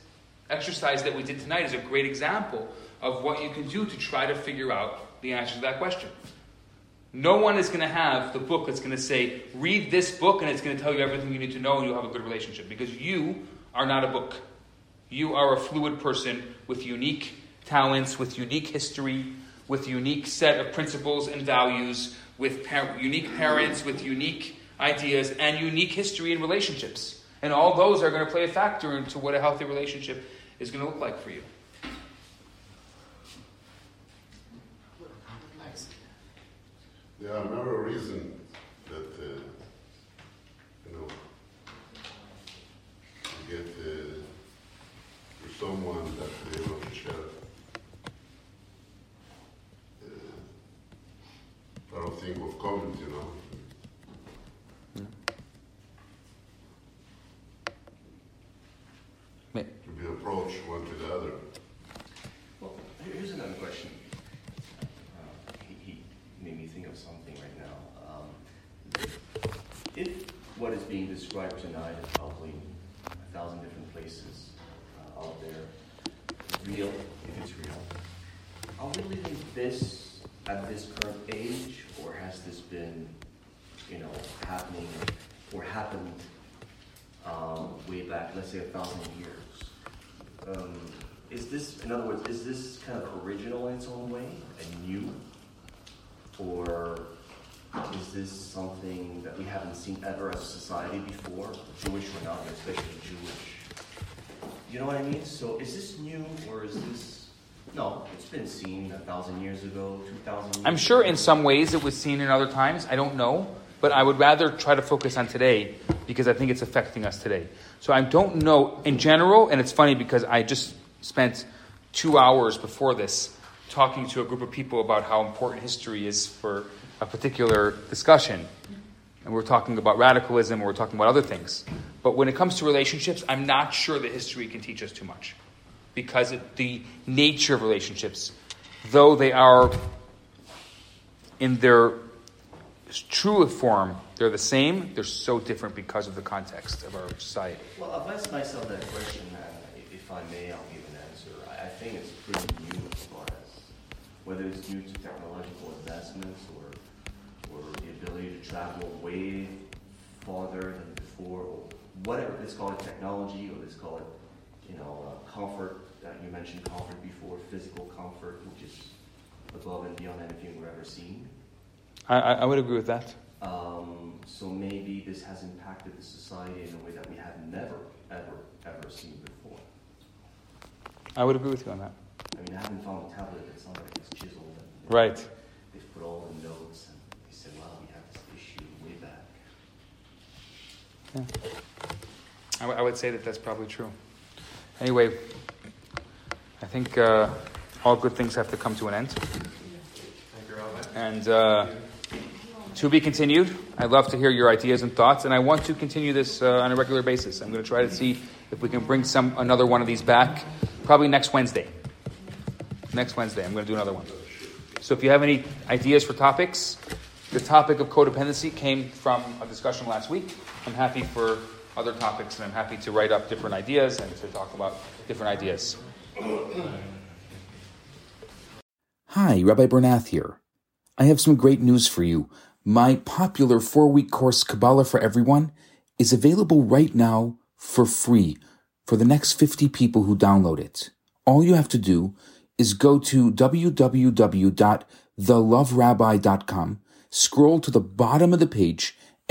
[SPEAKER 1] exercise that we did tonight is a great example of what you can do to try to figure out the answer to that question. No one is going to have the book that's going to say, read this book and it's going to tell you everything you need to know and you'll have a good relationship. Because you are not a book. You are a fluid person with unique talents, with unique history, with unique set of principles and values, with par- unique parents, with unique ideas, and unique history and relationships. And all those are going to play a factor into what a healthy relationship is going to look like for you.
[SPEAKER 11] There are no reason that, uh, you know, to get uh, to someone that they want to share. Uh, I don't think of comments, you know.
[SPEAKER 1] May-
[SPEAKER 11] To be approached one to the other.
[SPEAKER 16] Well, here- here's another question. Uh, he, he made me think of something right now. Um, if what is being described tonight is probably a thousand different places uh, out there, real, if it's real, are we living this at this current age, or has this been, you know, happening or happened um, way back, let's say a thousand years? Um, is this, in other words, is this kind of original in its own way and new? Or is this something that we haven't seen ever as a society before, Jewish or not, especially Jewish? You know what I mean? So is this new or is this, no, it's been seen a thousand years ago, two thousand years
[SPEAKER 1] I'm sure
[SPEAKER 16] ago.
[SPEAKER 1] in some ways it was seen in other times. I don't know. But I would rather try to focus on today because I think it's affecting us today. So I don't know in general, and it's funny because I just spent two hours before this talking to a group of people about how important history is for a particular discussion. And we're talking about radicalism, or we're talking about other things. But when it comes to relationships, I'm not sure that history can teach us too much. Because it, the nature of relationships, though they are in their true form, they're the same, they're so different because of the context of our society.
[SPEAKER 16] Well, I've asked myself that question, and if I may, I'll give an answer. I, think it's pretty new as far as whether it's due to technological advancements or, ability to travel way farther than before, or whatever. Let's call it technology, or let's call it, you know, uh, comfort. Uh, you mentioned comfort before, physical comfort, which is above and beyond anything we've ever seen.
[SPEAKER 1] I, I would agree with that.
[SPEAKER 16] Um, so maybe this has impacted the society in a way that we have never, ever, ever seen before.
[SPEAKER 1] I would agree with you on that.
[SPEAKER 16] I mean, I haven't found a tablet that somebody has chiseled and
[SPEAKER 1] Right.
[SPEAKER 16] they've put all the notes and they said, wow, we have this issue way back.
[SPEAKER 1] Yeah. I, w- I would say that that's probably true. Anyway, I think uh, all good things have to come to an end. Thank you, Ellen. And uh,
[SPEAKER 11] To be continued. I'd love to hear your ideas and thoughts, and I want to continue this uh, on a regular basis. I'm going to try to see if we can bring some another one of these back, probably next Wednesday. Next Wednesday, I'm going to do another one. So if you have any ideas for topics, the topic of codependency came from a discussion last week. I'm happy for other topics, and I'm happy to write up different ideas and to talk about different ideas.
[SPEAKER 1] Hi, Rabbi Bernath here. I have some great news for you. My popular four week course, Kabbalah for Everyone, is available right now for free for the next 50 people who download it. All you have to do is go to www.theloverabbi.com, scroll to the bottom of the page,